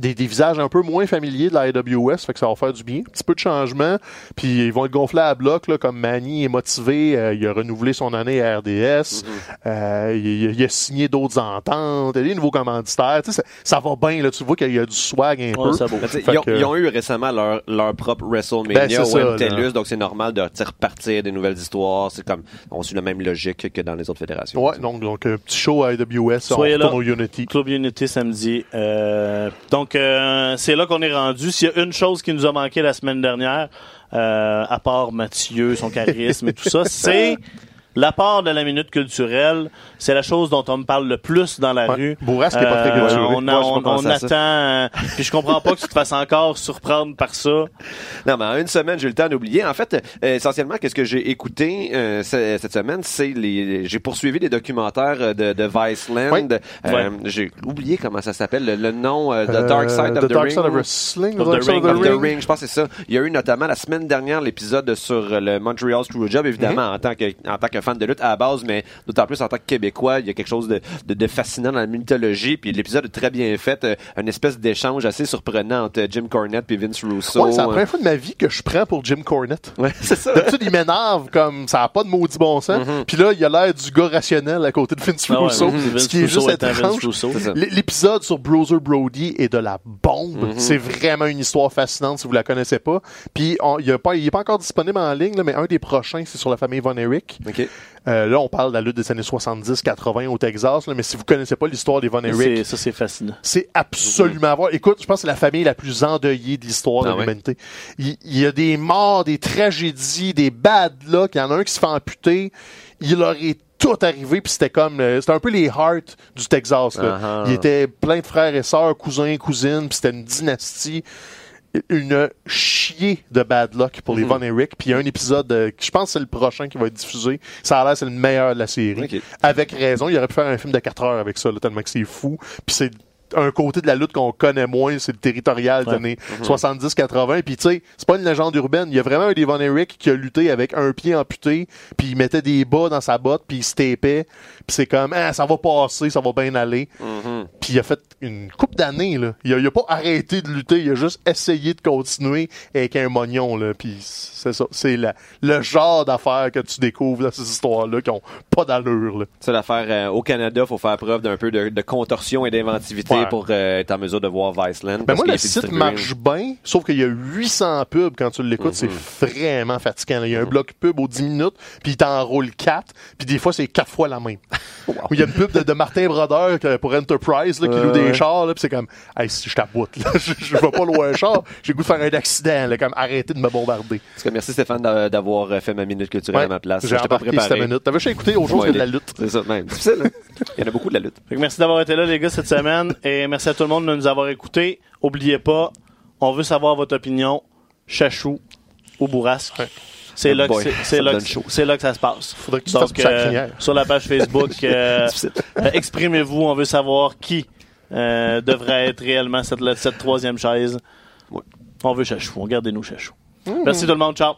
des, des visages un peu moins familiers de la AWS, fait que ça va faire du bien. Un petit peu de changement, puis ils vont être gonflés à bloc, là, comme Manny est motivé, euh, il a renouvelé son année à RDS, euh, il, il a signé d'autres ententes, il y a des nouveaux commanditaires, tu sais, ça, ça va bien, là, tu vois qu'il y a du swag un Ouais, peu. Ils ont, que- ils ont eu récemment leur, leur propre WrestleMania Ben, au ça, là. donc c'est normal de repartir des nouvelles histoires. C'est comme, on suit la même logique que dans les autres fédérations. Ouais, donc, donc un petit show à AWS, Soyez on là. au Unity. Club Unity samedi. Euh, donc, euh, c'est là qu'on est rendu. S'il y a une chose qui nous a manqué la semaine dernière, euh, à part Mathieu, son charisme et tout ça, c'est l'apport de la minute culturelle. C'est la chose dont on me parle le plus dans la Ouais. rue. Bourrasque est pas très Euh, culturé. on, a- on- attend. euh, puis je comprends pas que tu te fasses encore surprendre par ça. Non, mais en une semaine, j'ai eu le temps d'oublier. En fait, euh, essentiellement, qu'est-ce que j'ai écouté euh, ce- cette semaine, c'est les. J'ai poursuivi des documentaires euh, de, de Viceland. Ouais. Euh, Ouais. J'ai oublié comment ça s'appelle, le, le nom euh, The Euh, Dark Side of The the, Dark Ring. Side of Wrestling, Of The Dark the Side of Ring. the Ring. Ring, je pense que c'est ça. Il y a eu notamment la semaine dernière l'épisode sur le Montreal Screwjob, évidemment Mhm. en tant que en tant que fan de lutte à la base, mais d'autant plus en tant que Québécois, il y a quelque chose de, de, de fascinant dans la mythologie. Puis l'épisode est très bien fait, euh, une espèce d'échange assez surprenant entre Jim Cornette et Vince Russo. Ouais, c'est la Euh, première fois de ma vie que je prends pour Jim Cornette. Ouais, c'est ça. D'habitude, il m'énerve comme ça n'a pas de maudit bon sens. Puis là, il a l'air du gars rationnel à côté de Vince Ah ouais, Russo. Vince ce qui est Russo juste étrange. L'épisode sur Browser Brody est de la bombe. C'est vraiment une histoire fascinante si vous la connaissez pas. Puis il n'est pas, il est pas encore disponible en ligne, là, mais un des prochains, c'est sur la famille Von Erich. OK. Euh, là, on parle de la lutte des années 70-80 au Texas, là, mais si vous connaissez pas l'histoire des Von Erich, Ça, c'est fascinant. c'est absolument à voir. Écoute, je pense que c'est la famille la plus endeuillée de l'histoire Ah de ouais? l'humanité. Il, il y a des morts, des tragédies, des bad luck. Il y en a un qui se fait amputer. Il leur est tout arrivé, puis c'était comme... euh, C'était un peu les Hearts du Texas. Là. Ah ah. Il était plein de frères et sœurs, cousins, cousines, puis c'était une dynastie. Une chier de bad luck pour les Von Erich. Puis il y a un épisode, euh, je pense que c'est le prochain qui va être diffusé. Ça a l'air c'est le meilleur de la série. Avec raison, il aurait pu faire un film de 4 heures avec ça, là, tellement que c'est fou. Puis c'est un côté de la lutte qu'on connaît moins, c'est le territorial des Ouais. années 70-80. Puis tu sais, c'est pas une légende urbaine. Il y a vraiment un des Von Erich qui a lutté avec un pied amputé, puis il mettait des bas dans sa botte, puis il se tapait. Puis c'est comme, ah, ça va passer, ça va bien aller. Puis il a fait une coupe d'années, là. Il a, il a pas arrêté de lutter, il a juste essayé de continuer avec un mognon, là. Puis c'est ça. C'est la- le genre d'affaires que tu découvres dans ces histoires-là qui ont pas d'allure, là. C'est l'affaire euh, au Canada, faut faire preuve d'un peu de, de contorsion et d'inventivité Ouais. Pour euh, être en mesure de voir Viceland. Ben parce moi, le site distribué. marche bien, sauf qu'il y a 800 pubs quand tu l'écoutes, c'est vraiment fatigant. là. Il y a un bloc pub aux 10 minutes, puis il t'enroule 4, puis des fois, c'est 4 fois la même. Ou Il y a une pub de, de Martin Brodeur que- pour Enterprise là, qui loue des ouais. chars, là, puis c'est comme, hey, si je t'aboute, là, je, je vais pas louer un char, j'ai le goût de faire un accident, là, comme arrêtez de me bombarder. Cas, merci Stéphane d'a- d'avoir euh, fait ma minute culturelle Ouais, à ma place. J'ai J'étais pas préparé. minute. T'avais juste écouté Ouais, de la lutte. C'est ça, même. Difficile, hein? Il y en a beaucoup de la lutte. Que merci d'avoir été là, les gars, cette semaine. Et merci à tout le monde de nous avoir écoutés. Oubliez pas, on veut savoir votre opinion. Chachou ou bourrasque. C'est Oh là, que boy, c'est- là, que- chaud. c'est là que ça se passe. Faudrait que tu Donc, euh, sur la page Facebook, euh, euh, exprimez-vous. On veut savoir qui euh, devrait être réellement cette, cette troisième chaise. Ouais. On veut Chachou. On gardez-nous Chachou. Merci tout le monde. Ciao.